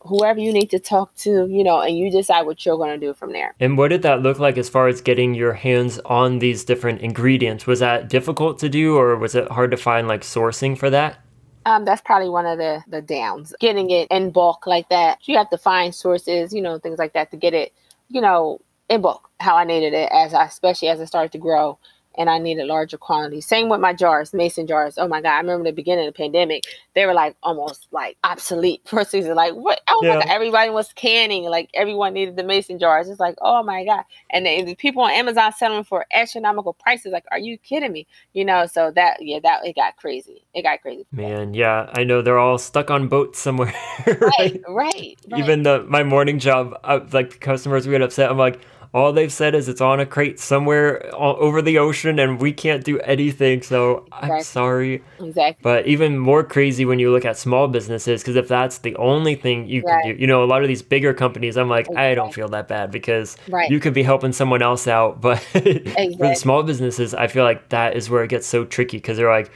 whoever you need to talk to, you know, and you decide what you're going to do from there.
And what did that look like as far as getting your hands on these different ingredients? Was that difficult to do or was it hard to find like sourcing for that?
Um, that's probably one of the the downs. Getting it in bulk like that, you have to find sources, you know, things like that to get it, you know, in bulk. How I needed it as I, especially as I started to grow, and I needed larger quantities. Same with my jars, mason jars. Oh my god, I remember the beginning of the pandemic, they were like almost like obsolete. For season, like what? Oh
Yeah.
my god, everybody was canning. Like everyone needed the mason jars. It's like oh my god, and the, the people on Amazon selling for astronomical prices. Like, are you kidding me? You know, so that yeah, that it got crazy. It got crazy.
Man, yeah, I know they're all stuck on boats somewhere, right?
right, right, right.
Even the my morning job, uh, like the customers would get upset. I'm like, all they've said is it's on a crate somewhere over the ocean, and we can't do anything. So I'm sorry.
exactly.
But even more crazy when you look at small businesses, because if that's the only thing you
Right.
can do, you know, a lot of these bigger companies, I'm like, I don't feel that bad because
Right.
you could be helping someone else out. But for the small businesses, I feel like that is where it gets so tricky because they're like,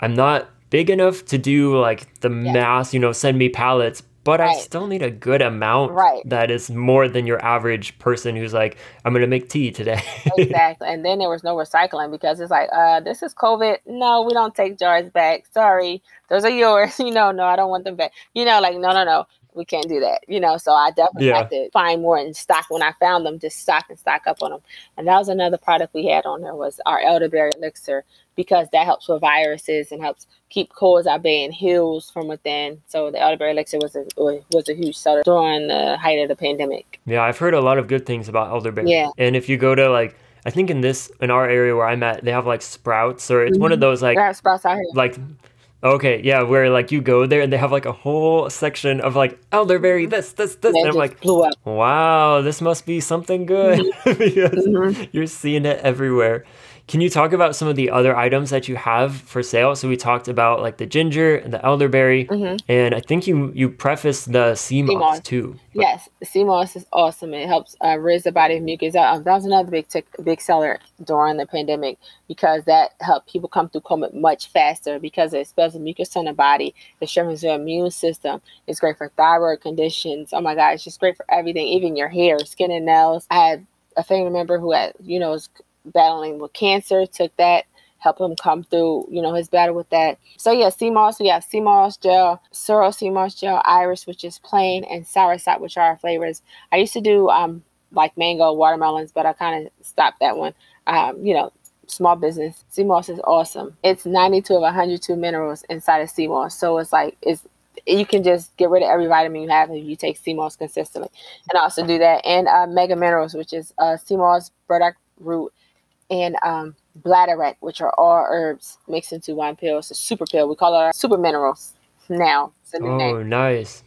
I'm not big enough to do like the mass, you know, send me pallets. But I still need a good amount
Right.
that is more than your average person who's like, I'm gonna make tea today.
exactly. And then there was no recycling because it's like, uh, this is COVID. No, we don't take jars back. Sorry, those are yours. You know, no, I don't want them back. You know, like no, no, no, we can't do that. You know, so I definitely
Yeah.
had to find more in stock when I found them, just stock and stock up on them. And that was another product we had on there was our elderberry elixir because that helps with viruses and helps keep colds at bay and heals from within. So the elderberry elixir was a was a huge seller during the height of the pandemic.
Yeah, I've heard a lot of good things about elderberry.
Yeah.
And if you go to like I think in this in our area where I'm at, they have like sprouts or it's mm-hmm. one of mm-hmm. those like
sprouts out here.
Like Okay, yeah, where like you go there and they have like a whole section of like elderberry, this, this, this. and I'm like, wow, this must be something good mm-hmm. because mm-hmm. you're seeing it everywhere. Can you talk about some of the other items that you have for sale? So we talked about like the ginger and the elderberry, mm-hmm. and I think you you prefaced the sea moss, too.
But... Yes, sea moss is awesome. It helps uh, raise the body of mucus. Uh, that was another big big seller during the pandemic because that helped people come through COVID much faster because it expels the mucus on the body. It strengthens your immune system. It's great for thyroid conditions. Oh my God, it's just great for everything, even your hair, skin, and nails. I had a family member who had, you know, battling with cancer, took that, help him come through, you know, his battle with that. So yeah, sea moss, we have sea moss gel, sorrel sea moss gel, iris, which is plain, and sour soursop, which are our flavors. I used to do um like mango, watermelons, but I kind of stopped that one. Um, you know, small business. Sea moss is awesome. It's 92 of 102 minerals inside of sea moss. So it's like it's you can just get rid of every vitamin you have if you take sea moss consistently. And also do that. And uh, mega minerals, which is uh, sea moss, burdock root, and um, bladderwrack, which are all herbs mixed into one pill. It's a super pill. We call it our super minerals now.
Oh, name. nice.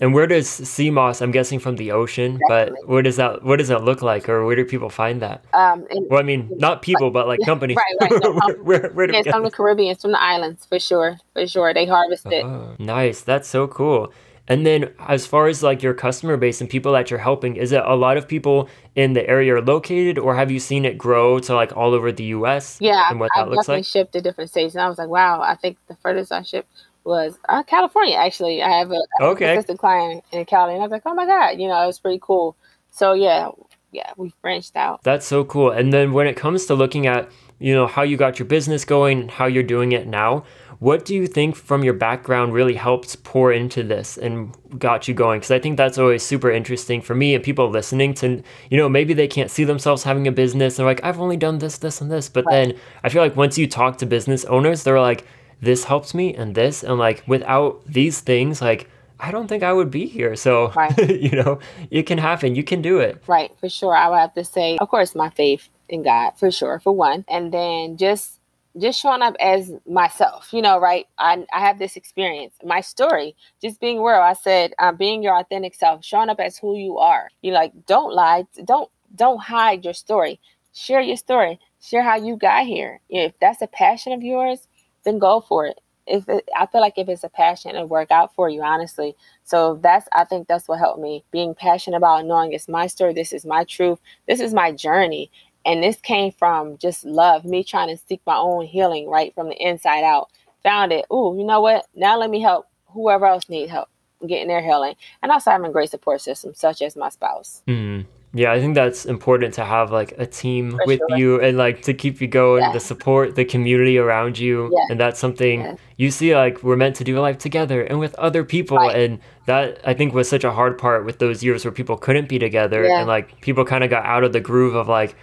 And where does sea moss? I'm guessing from the ocean, but where does that? What does that look like, or where do people find that? Um, in, well, I mean, not people, but like companies.
right, right. No, where, where, where do it's from the Caribbean, it's from the islands for sure, for sure. They harvest it. Oh,
nice. That's so cool. And then as far as like your customer base and people that you're helping, is it a lot of people in the area you're located or have you seen it grow to like all over the US?
Yeah, and what I, that I looks definitely like? shipped to different states and I was like, wow, I think the furthest I shipped was uh, California actually. I have a okay. assistant client in Cali and I was like, oh my God, you know, it was pretty cool. So yeah, yeah, we've branched out.
That's so cool. And then when it comes to looking at, you know, how you got your business going, how you're doing it now, what do you think from your background really helped pour into this and got you going? Because I think that's always super interesting for me and people listening to, you know, maybe they can't see themselves having a business. And they're like, I've only done this, this, and this. But then I feel like once you talk to business owners, they're like, this helps me and this. And like, without these things, like, I don't think I would be here. So, right. you know, it can happen. You can do it.
Right, for sure. I would have to say, of course, my faith in God, for sure, for one. And then just just showing up as myself, you know, right? I, I have this experience, my story, just being real. I said, um, being your authentic self, showing up as who you are. You like, don't lie, don't don't hide your story. Share your story. Share how you got here. If that's a passion of yours, then go for it. If it, I feel like if it's a passion, it'll work out for you, honestly. So that's I think that's what helped me being passionate about knowing it's my story. This is my truth. This is my journey. And this came from just love, me trying to seek my own healing right from the inside out. Found it. Oh, you know what? Now let me help whoever else need help getting their healing. And also having a great support system, such as my spouse.
Mm. Yeah, I think that's important to have like a team For with sure. you and like to keep you going, yeah. the support, the community around you. Yeah. And that's something yeah. you see like we're meant to do life together and with other people. Right. And that I think was such a hard part with those years where people couldn't be together and like people kind of got out of the groove of like,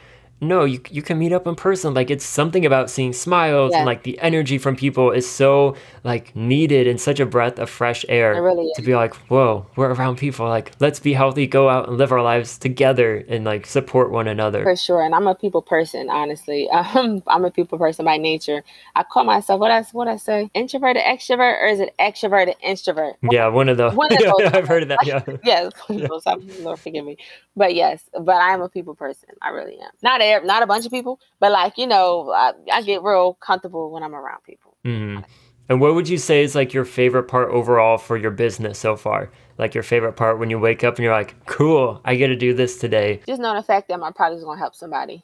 no, you you can meet up in person. Like it's something about seeing smiles yeah. and like the energy from people is so like needed and such a breath of fresh air really to be like, whoa, we're around people. Like let's be healthy, go out and live our lives together and like support one another.
For sure, and I'm a people person. Honestly, um, I'm a people person by nature. I call myself what I what I say, introverted extrovert, or is it extroverted introvert?
Yeah, one of the. One of those. I've heard of that. Yeah.
yes, Lord forgive me, but yes, but I'm a people person. I really am. Not there, not a bunch of people, but like you know, I, I get real comfortable when I'm around people.
Mm-hmm. And what would you say is like your favorite part overall for your business so far? Like your favorite part when you wake up and you're like, "Cool, I get to do this today."
Just knowing the fact that my product is going to help somebody,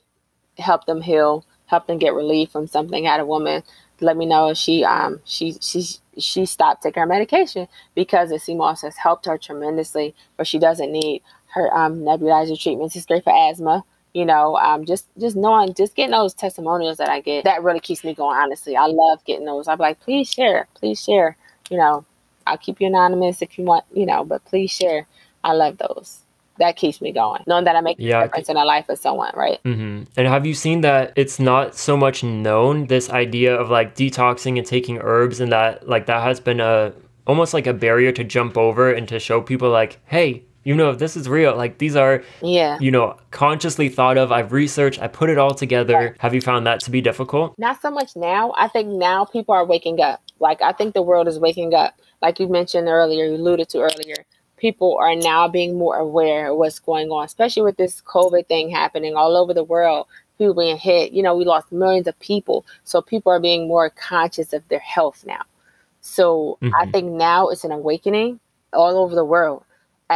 help them heal, help them get relief from something. I had a woman let me know she um she she she stopped taking her medication because the moss has helped her tremendously, but she doesn't need her um, nebulizer treatments. It's great for asthma you know um, just just knowing just getting those testimonials that i get that really keeps me going honestly. I love getting those. I'm like please share please share. You know i'll keep you anonymous if you want you know but please share. I love those. That keeps me going. Knowing that i make yeah, a difference in the life of someone right?
Mm-hmm. and have you seen that it's not so much known this idea of like detoxing and taking herbs and that like that has been a almost like a barrier to jump over and to show people like hey you know, this is real. Like these are,
yeah,
you know, consciously thought of. I've researched, I put it all together. Right. Have you found that to be difficult?
Not so much now. I think now people are waking up. Like I think the world is waking up. Like you mentioned earlier, you alluded to earlier. People are now being more aware of what's going on, especially with this COVID thing happening all over the world. People being hit. You know, we lost millions of people. So people are being more conscious of their health now. So mm-hmm. I think now it's an awakening all over the world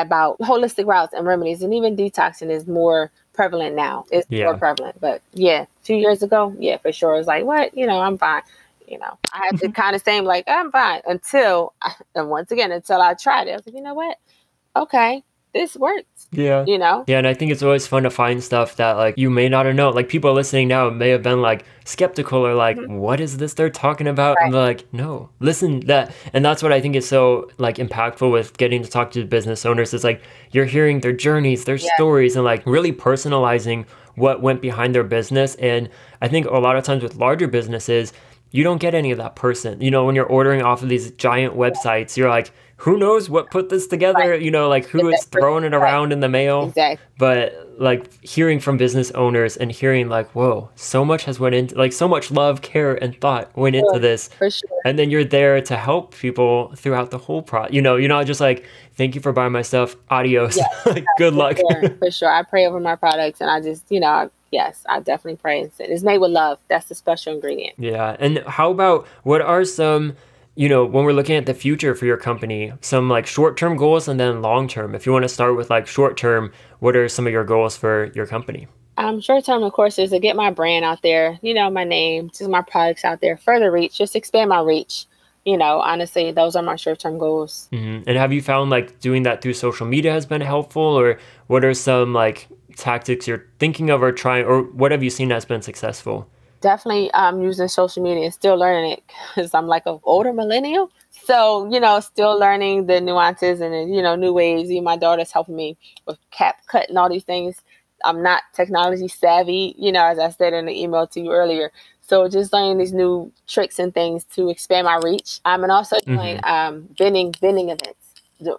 about holistic routes and remedies, and even detoxing is more prevalent now. It's yeah. more prevalent, but yeah, two years ago, yeah, for sure, it's like what you know, I'm fine. You know, I had to mm-hmm. kind of say like I'm fine until, and once again, until I tried it. I was like, you know what? Okay, this works.
Yeah.
You know?
Yeah, and I think it's always fun to find stuff that like you may not have known. Like people listening now may have been like skeptical or like, mm-hmm. what is this they're talking about? Right. And they're like, no, listen that and that's what I think is so like impactful with getting to talk to business owners is like you're hearing their journeys, their yeah. stories and like really personalizing what went behind their business. And I think a lot of times with larger businesses, you don't get any of that person. You know, when you're ordering off of these giant websites, you're like, who knows what put this together? Right. You know, like who is throwing it around in the mail?
Exactly.
But like hearing from business owners and hearing like, whoa, so much has went into like so much love, care, and thought went into this.
For sure.
And then you're there to help people throughout the whole process. You know, you're not just like, thank you for buying my stuff. Adios. Like, good
for
luck.
Sure, for sure. I pray over my products and I just, you know, yes, I definitely pray. It's made with love. That's the special ingredient.
Yeah. And how about what are some you know, when we're looking at the future for your company, some like short term goals and then long term. If you want to start with like short term, what are some of your goals for your company?
Um, short term, of course, is to get my brand out there, you know, my name, just my products out there, further reach, just expand my reach. You know, honestly, those are my short term goals.
Mm-hmm. And have you found like doing that through social media has been helpful, or what are some like tactics you're thinking of or trying, or what have you seen has been successful?
Definitely um, using social media and still learning it because I'm like an older millennial. So, you know, still learning the nuances and, you know, new ways. Even my daughter's helping me with CapCut and all these things. I'm not technology savvy, you know, as I said in the email to you earlier. So just learning these new tricks and things to expand my reach. Um, and also doing mm-hmm. um, vending, vending events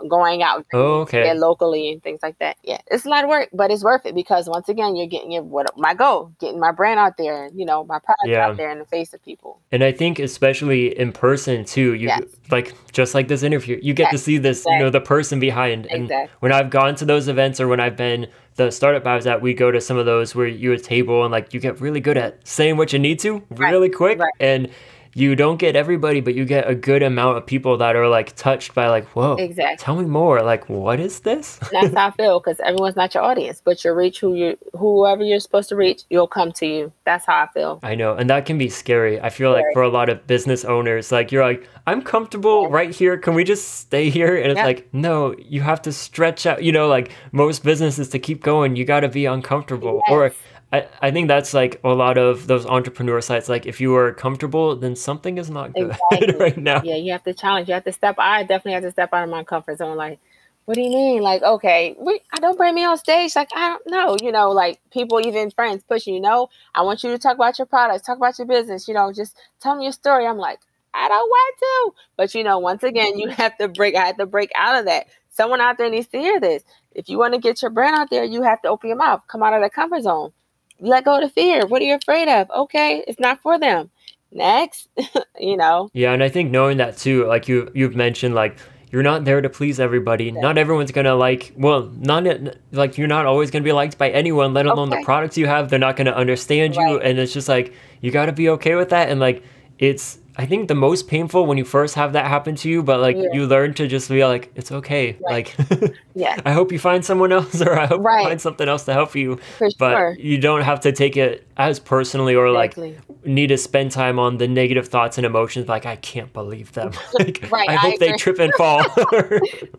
going out
oh, okay.
locally and things like that. Yeah, it's a lot of work, but it's worth it because once again, you're getting your what my goal, getting my brand out there, you know, my product yeah. out there in the face of people.
And I think especially in person too, you yes. like just like this interview, you get yes. to see this, exactly. you know, the person behind. And exactly. when I've gone to those events or when I've been the startup I was at, we go to some of those where you a table and like you get really good at saying what you need to really right. quick right. and you don't get everybody, but you get a good amount of people that are like touched by like, whoa,
exactly.
Tell me more. Like, what is this?
That's how I feel because everyone's not your audience, but you reach who you, whoever you're supposed to reach, you'll come to you. That's how I feel.
I know, and that can be scary. I feel scary. like for a lot of business owners, like you're like, I'm comfortable yeah. right here. Can we just stay here? And it's like, no, you have to stretch out. You know, like most businesses to keep going, you got to be uncomfortable yes. or I, I think that's like a lot of those entrepreneur sites. Like if you are comfortable, then something is not good exactly. right now.
Yeah, you have to challenge. You have to step. I definitely have to step out of my comfort zone. Like, what do you mean? Like, okay, we, I don't bring me on stage. Like, I don't know. You know, like people, even friends, push you. know, I want you to talk about your products, talk about your business. You know, just tell me your story. I'm like, I don't want to. But you know, once again, you have to break. I had to break out of that. Someone out there needs to hear this. If you want to get your brand out there, you have to open your mouth, come out of that comfort zone let go of the fear. What are you afraid of? Okay, it's not for them. Next, you know.
Yeah, and I think knowing that too, like you you've mentioned, like you're not there to please everybody. Yeah. Not everyone's gonna like. Well, not like you're not always gonna be liked by anyone. Let alone okay. the products you have. They're not gonna understand right. you, and it's just like you got to be okay with that. And like it's I think the most painful when you first have that happen to you, but like yeah. you learn to just be like, it's okay. Right. Like,
yeah.
I hope you find someone else, or I hope right. you find something else to help you.
For
but
sure.
you don't have to take it as personally or exactly. like need to spend time on the negative thoughts and emotions. Like, I can't believe them. like, right. I, I hope agree. they trip and fall.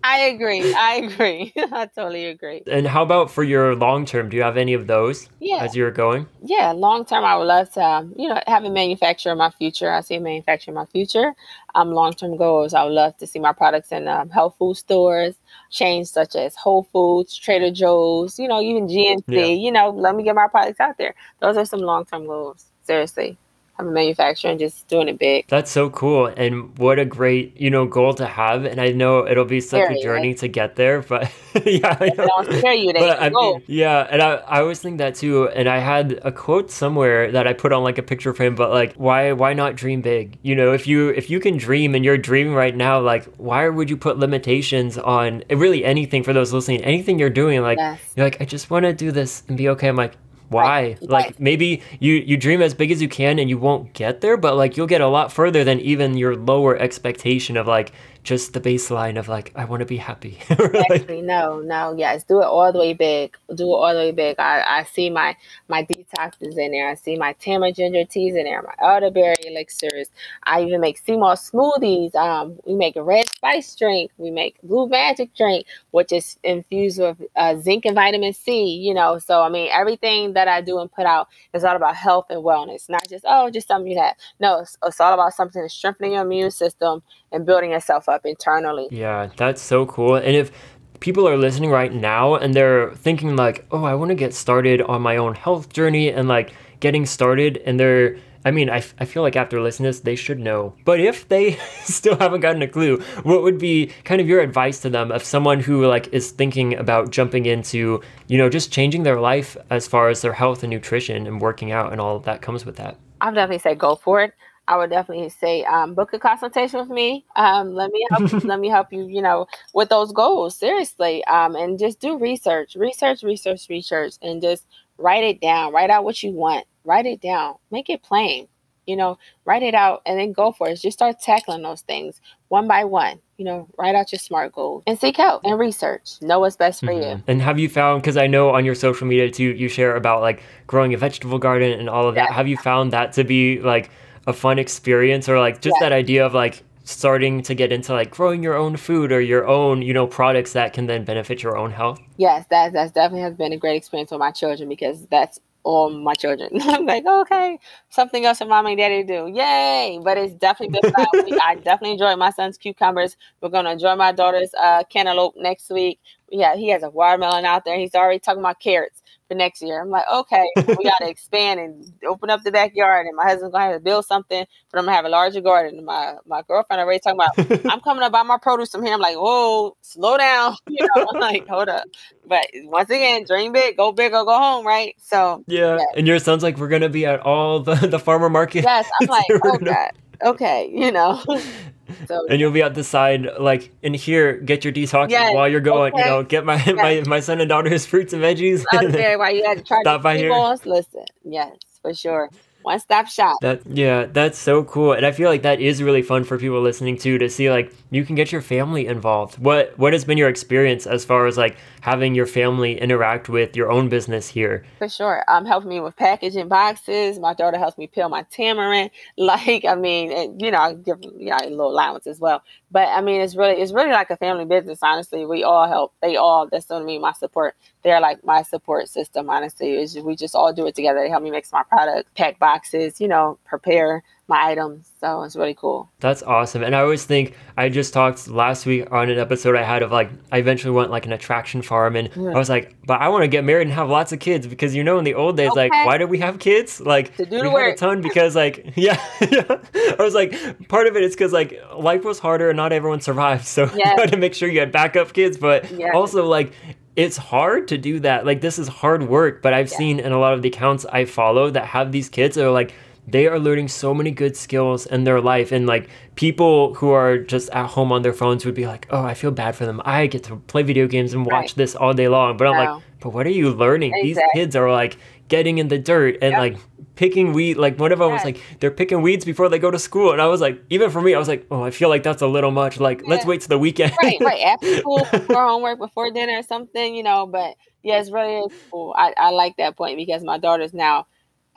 I agree. I agree. I totally agree.
And how about for your long term? Do you have any of those?
Yeah.
As you're going?
Yeah, long term, I would love to, um, you know, have a manufacturer in my future. I see a manufacturer manufacture in my future. Um, long term goals, I would love to see my products in um, health food stores, chains such as Whole Foods, Trader Joe's, you know, even GNC. Yeah. You know, let me get my products out there. Those are some long term goals. Seriously. I'm a manufacturer and just doing it big.
That's so cool. And what a great, you know, goal to have. And I know it'll be such Scary, a journey right? to get there, but yeah, I know.
don't scare you, but, I mean,
yeah. And I, I always think that too. And I had a quote somewhere that I put on like a picture frame, but like, why, why not dream big? You know, if you, if you can dream and you're dreaming right now, like, why would you put limitations on really anything for those listening, anything you're doing? Like, yes. you're like, I just want to do this and be okay. I'm like, why right. like maybe you you dream as big as you can and you won't get there but like you'll get a lot further than even your lower expectation of like just the baseline of like I want to be happy.
Exactly. No, no, yes. Do it all the way big. Do it all the way big. I, I see my my detoxes in there. I see my tamarind ginger teas in there. My elderberry elixirs. I even make sea moss smoothies. Um, we make a red spice drink. We make blue magic drink, which is infused with uh, zinc and vitamin C. You know, so I mean everything that I do and put out is all about health and wellness, not just oh just something you have. No, it's, it's all about something to strengthen your immune system and building yourself up internally.
Yeah, that's so cool. And if people are listening right now and they're thinking like, "Oh, I want to get started on my own health journey and like getting started," and they're I mean, I, I feel like after listening to this, they should know. But if they still haven't gotten a clue, what would be kind of your advice to them of someone who like is thinking about jumping into, you know, just changing their life as far as their health and nutrition and working out and all that comes with that?
I'd definitely say go for it. I would definitely say um, book a consultation with me. Um, let me help. let me help you. You know, with those goals seriously, um, and just do research, research, research, research, and just write it down. Write out what you want. Write it down. Make it plain. You know, write it out and then go for it. Just start tackling those things one by one. You know, write out your SMART goals and seek help and research. Know what's best for mm-hmm. you.
And have you found, because I know on your social media too, you share about like growing a vegetable garden and all of that. Yeah. Have you found that to be like a fun experience or like just yeah. that idea of like starting to get into like growing your own food or your own you know products that can then benefit your own health?
Yes that that definitely has been a great experience with my children because that's all my children. I'm like okay something else for mom and daddy to do. Yay! But it's definitely been fun. I definitely enjoy my son's cucumbers. We're going to enjoy my daughter's uh, cantaloupe next week. Yeah he has a watermelon out there. He's already talking about carrots for next year. I'm like, okay, we got to expand and open up the backyard. And my husband's going to have to build something, but I'm going to have a larger garden. And my, my girlfriend already talking about, I'm coming to buy my produce from here. I'm like, whoa, slow down. You know, I'm like, hold up. But once again, dream big, go big or go home, right? So,
yeah. And your son's like, we're going to be at all the, the farmer market.
Yes. I'm like, oh, God. Okay. You know,
So, and you'll be at the side, like in here, get your detox yes, while you're going. Okay. You know, get my, yes. my my son and daughter's fruits and veggies.
Okay, while you had to try stop by here. Listen, yes, for sure one stop shop.
That yeah, that's so cool, and I feel like that is really fun for people listening to to see like you can get your family involved. What what has been your experience as far as like having your family interact with your own business here?
For sure, um, helping me with packaging boxes. My daughter helps me peel my tamarind. Like I mean, and, you know, I give you know, a little allowance as well. But I mean, it's really it's really like a family business. Honestly, we all help. They all that's what I mean. My support. They're like my support system. Honestly, we just all do it together. They help me mix my product, pack boxes. You know, prepare my items. So it's really cool.
That's awesome. And I always think I just talked last week on an episode I had of like I eventually went like an attraction farm and mm. I was like, but I want to get married and have lots of kids because you know in the old days okay. like why did we have kids? Like to do we had a ton because like yeah, yeah. I was like part of it is because like life was harder and not everyone survived. So yes. you had to make sure you had backup kids, but yes. also like it's hard to do that. Like this is hard work, but I've seen in a lot of the accounts I follow that have these kids that are like they are learning so many good skills in their life and like people who are just at home on their phones would be like oh i feel bad for them. I get to play video games and watch right. this all day long. But i'm like but what are you learning? Exactly. these kids are like getting in the dirt and yep. like picking weed like one of them was like they're picking weeds before they go to school. And i was like even for me i was like oh i feel like that's a little much. Like yeah. let's wait till the weekend.
Right right. After school before homework before dinner or something you know but yeah it's really cool. I, I like that point because my daughter's now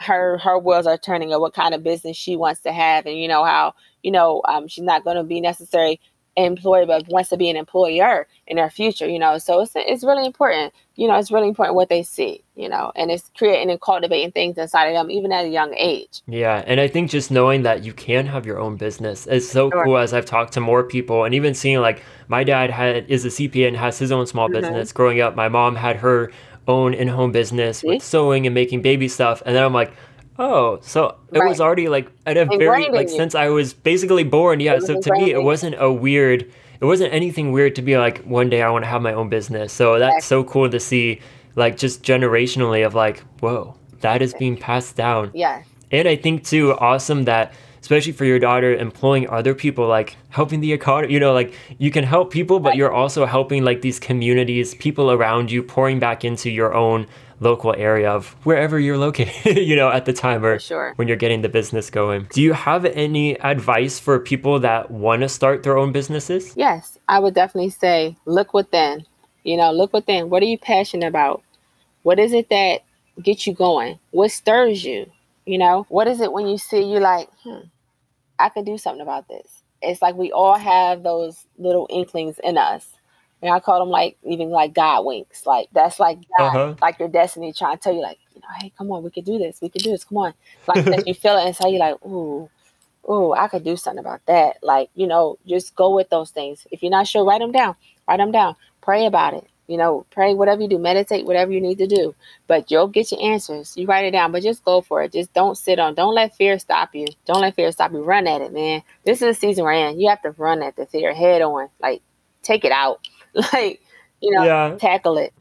her her wheels are turning of what kind of business she wants to have and you know how you know um, she's not going to be necessarily employee but wants to be an employer in her future you know so it's, it's really important you know it's really important what they see you know and it's creating and cultivating things inside of them even at a young age
yeah and i think just knowing that you can have your own business is so sure. cool as i've talked to more people and even seeing like my dad had is a cpa and has his own small mm-hmm. business growing up my mom had her own in-home business with sewing and making baby stuff and then i'm like Oh, so it
Right.
was already like at a very like
you.
since I was basically born. Yeah, so to me it wasn't a weird. It wasn't anything weird to be like one day I want to have my own business. So that's so cool to see, like just generationally of like, whoa, that is being passed down.
yeah
And I think too, awesome that especially for your daughter, employing other people, like helping the economy. You know, like you can help people, but you're also helping like these communities, people around you, pouring back into your own local area of wherever you're located. you know, at the time or
sure.
when you're getting the business going. Do you have any advice for people that want to start their own businesses?
Yes, I would definitely say look within. You know, look within. What are you passionate about? What is it that gets you going? What stirs you? You know, what is it when you see you like, hmm, I could do something about this? It's like we all have those little inklings in us. And I call them like even like God winks. Like that's like God,
Uh-huh.
like your destiny trying to tell you like, you know, hey, come on, we could do this. We could do this. Come on. Like that you feel it inside you like, ooh, oh, I could do something about that. Like, you know, just go with those things. If you're not sure, write them down. Write them down. Pray about it. You know, pray whatever you do, meditate whatever you need to do. But you'll get your answers. You write it down, but just go for it. Just don't sit on. Don't let fear stop you. Don't let fear stop you. Run at it, man. This is the season we're in. You have to run at the fear head on. Like, take it out. Like, you know,
Yeah.
tackle it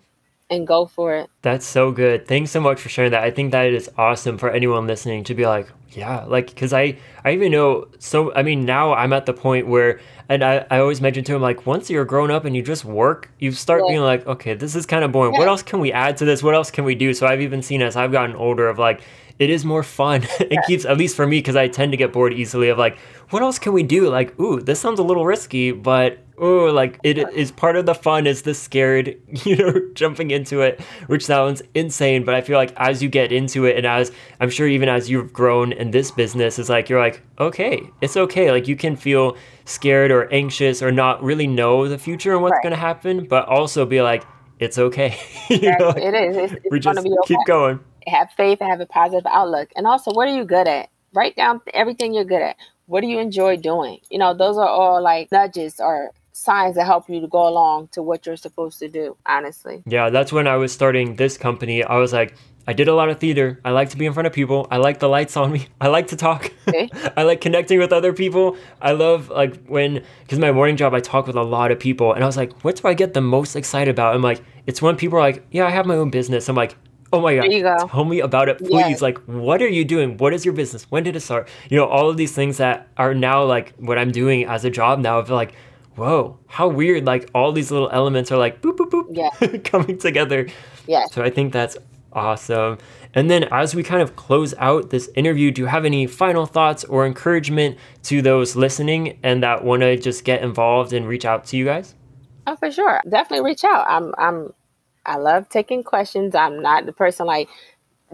and go for it.
That's so good. Thanks so much for sharing that. I think that is awesome for anyone listening to be like, yeah, like because I I even know so. I mean, now I'm at the point where, and I I always mention to him like, once you're grown up and you just work, you start
Yeah.
being like, okay, this is kind of boring. What else can we add to this? What else can we do? So I've even seen as I've gotten older of like. It is more fun. it keeps, at least for me, because I tend to get bored easily. Of like, what else can we do? Like, ooh, this sounds a little risky, but ooh, like it is part of the fun. Is the scared, you know, jumping into it, which sounds insane. But I feel like as you get into it, and as I'm sure even as you've grown in this business, is like you're like, okay, it's okay. Like you can feel scared or anxious or not really know the future and what's
Right.
going to happen, but also be like, it's okay. you know, like,
it is. It's, it's
we just
be okay.
keep going.
have faith and have a positive outlook. And also, what are you good at? Write down everything you're good at. What do you enjoy doing? You know, those are all like nudges or signs that help you to go along to what you're supposed to do, honestly.
Yeah, that's when I was starting this company. I was like, I did a lot of theater. I like to be in front of people. I like the lights on me. I like to talk.
Okay.
I like connecting with other people. I love like when because my morning job I talk with a lot of people and I was like, what do I get the most excited about? I'm like, it's when people are like, yeah, I have my own business. I'm like, oh my god,
go.
tell me about it, please.
Yes.
Like, what are you doing? What is your business? When did it start? You know, all of these things that are now like what I'm doing as a job now. I feel like, whoa, how weird! Like all these little elements are like boop boop boop,
Yeah.
coming together.
Yeah.
So I think that's awesome. And then as we kind of close out this interview, do you have any final thoughts or encouragement to those listening and that want to just get involved and reach out to you guys?
Oh, for sure. Definitely reach out. I'm I'm I love taking questions. I'm not the person like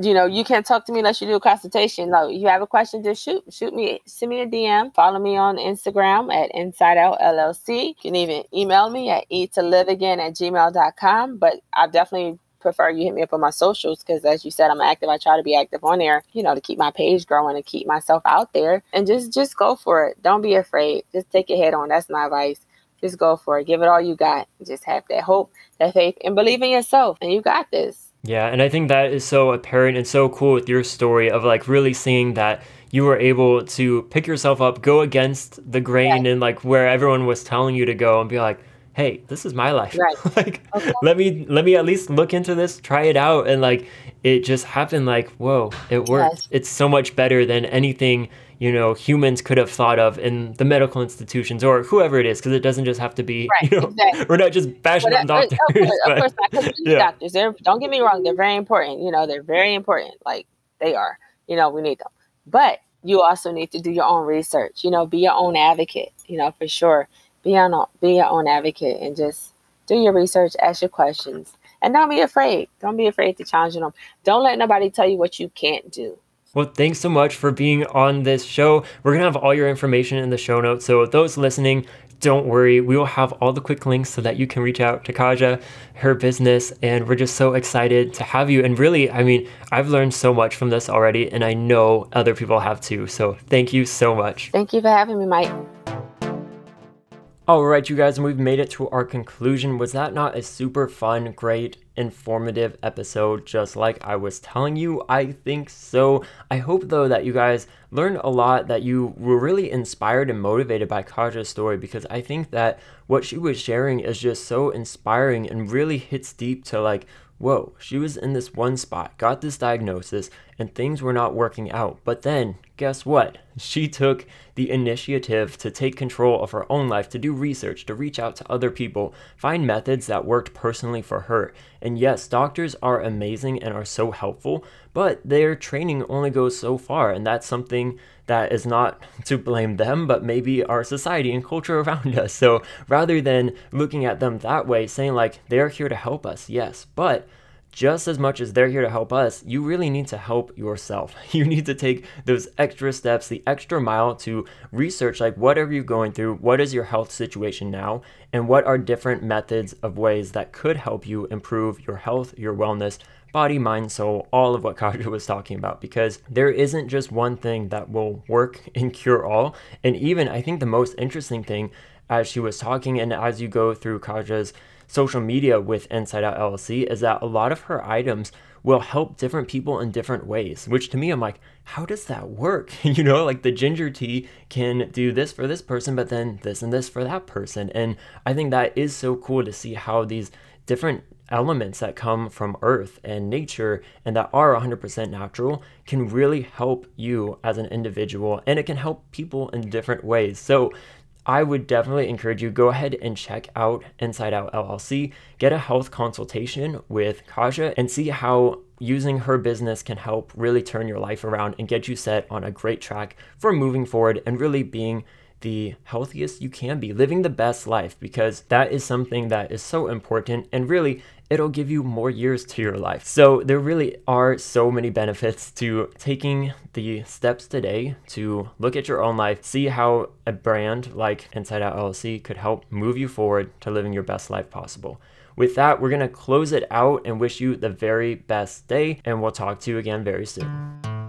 you know, you can't talk to me unless you do a consultation. No, you have a question, just shoot shoot me, send me a DM. Follow me on Instagram at ENsyde Out LLC. You can even email me at eat to live again at gmail.com. But I definitely prefer you hit me up on my socials because as you said, I'm active. I try to be active on there, you know, to keep my page growing and keep myself out there. And just just go for it. Don't be afraid. Just take it head on. That's my advice just go for it. Give it all you got. Just have that hope, that faith, and believe in yourself. And you got this.
Yeah, and I think that is so apparent and so cool with your story of like really seeing that you were able to pick yourself up, go against the grain and like where everyone was telling you to go and be like, "Hey, this is my life."
Right.
like
Okay.
let me let me at least look into this, try it out and like it just happened like, "Whoa, it worked."
Yes.
It's so much better than anything you know humans could have thought of in the medical institutions or whoever it is because it doesn't just have to be
Right,
you know
exactly.
we're not just bashing
But
on doctors
of course, of course not.
Yeah.
doctors. They're, don't get me wrong. They're very important. You know, they're very important. Like they are. You know, we need them. But you also need to do your own research. You know, be your own advocate. You know, for sure. Be your be your own advocate and just do your research. Ask your questions. And don't be afraid. Don't be afraid to challenge them. Don't let nobody tell you what you can't do.
Well, thanks so much for being on this show. We're going to have all your information in the show notes. So, those listening, don't worry. We will have all the quick links so that you can reach out to Kaja, her business. And we're just so excited to have you. And really, I mean, I've learned so much from this already, and I know other people have too. So, thank you so much.
Thank you for having me, Mike.
All right, you guys, and we've made it to our conclusion. Was that not a super fun, great informative episode, just like I was telling you? I think so. I hope, though, that you guys learned a lot, that you were really inspired and motivated by Kaja's story, because I think that what she was sharing is just so inspiring and really hits deep to like, whoa, she was in this one spot, got this diagnosis, and things were not working out. But then, guess what? She took the initiative to take control of her own life, to do research, to reach out to other people, find methods that worked personally for her. And yes, doctors are amazing and are so helpful, but their training only goes so far, and that's something that is not to blame them, but maybe our society and culture around us. So rather than looking at them that way, saying like they're here to help us, yes, but just as much as they're here to help us, you really need to help yourself. You need to take those extra steps, the extra mile to research like what are you going through? What is your health situation now? And what are different methods of ways that could help you improve your health, your wellness, body, mind, soul, all of what Kaja was talking about, because there isn't just one thing that will work and cure all. And even I think the most interesting thing as she was talking and as you go through Kaja's social media with ENsyde Out LLC is that a lot of her items will help different people in different ways, which to me, I'm like, how does that work? you know, like the ginger tea can do this for this person, but then this and this for that person. And I think that is so cool to see how these different elements that come from earth and nature and that are 100% natural can really help you as an individual and it can help people in different ways. So I would definitely encourage you go ahead and check out ENsyde Out LLC, get a health consultation with Kaja and see how using her business can help really turn your life around and get you set on a great track for moving forward and really being the healthiest you can be, living the best life, because that is something that is so important and really it'll give you more years to your life. So, there really are so many benefits to taking the steps today to look at your own life, see how a brand like ENsyde Out LLC could help move you forward to living your best life possible. With that, we're going to close it out and wish you the very best day, and we'll talk to you again very soon.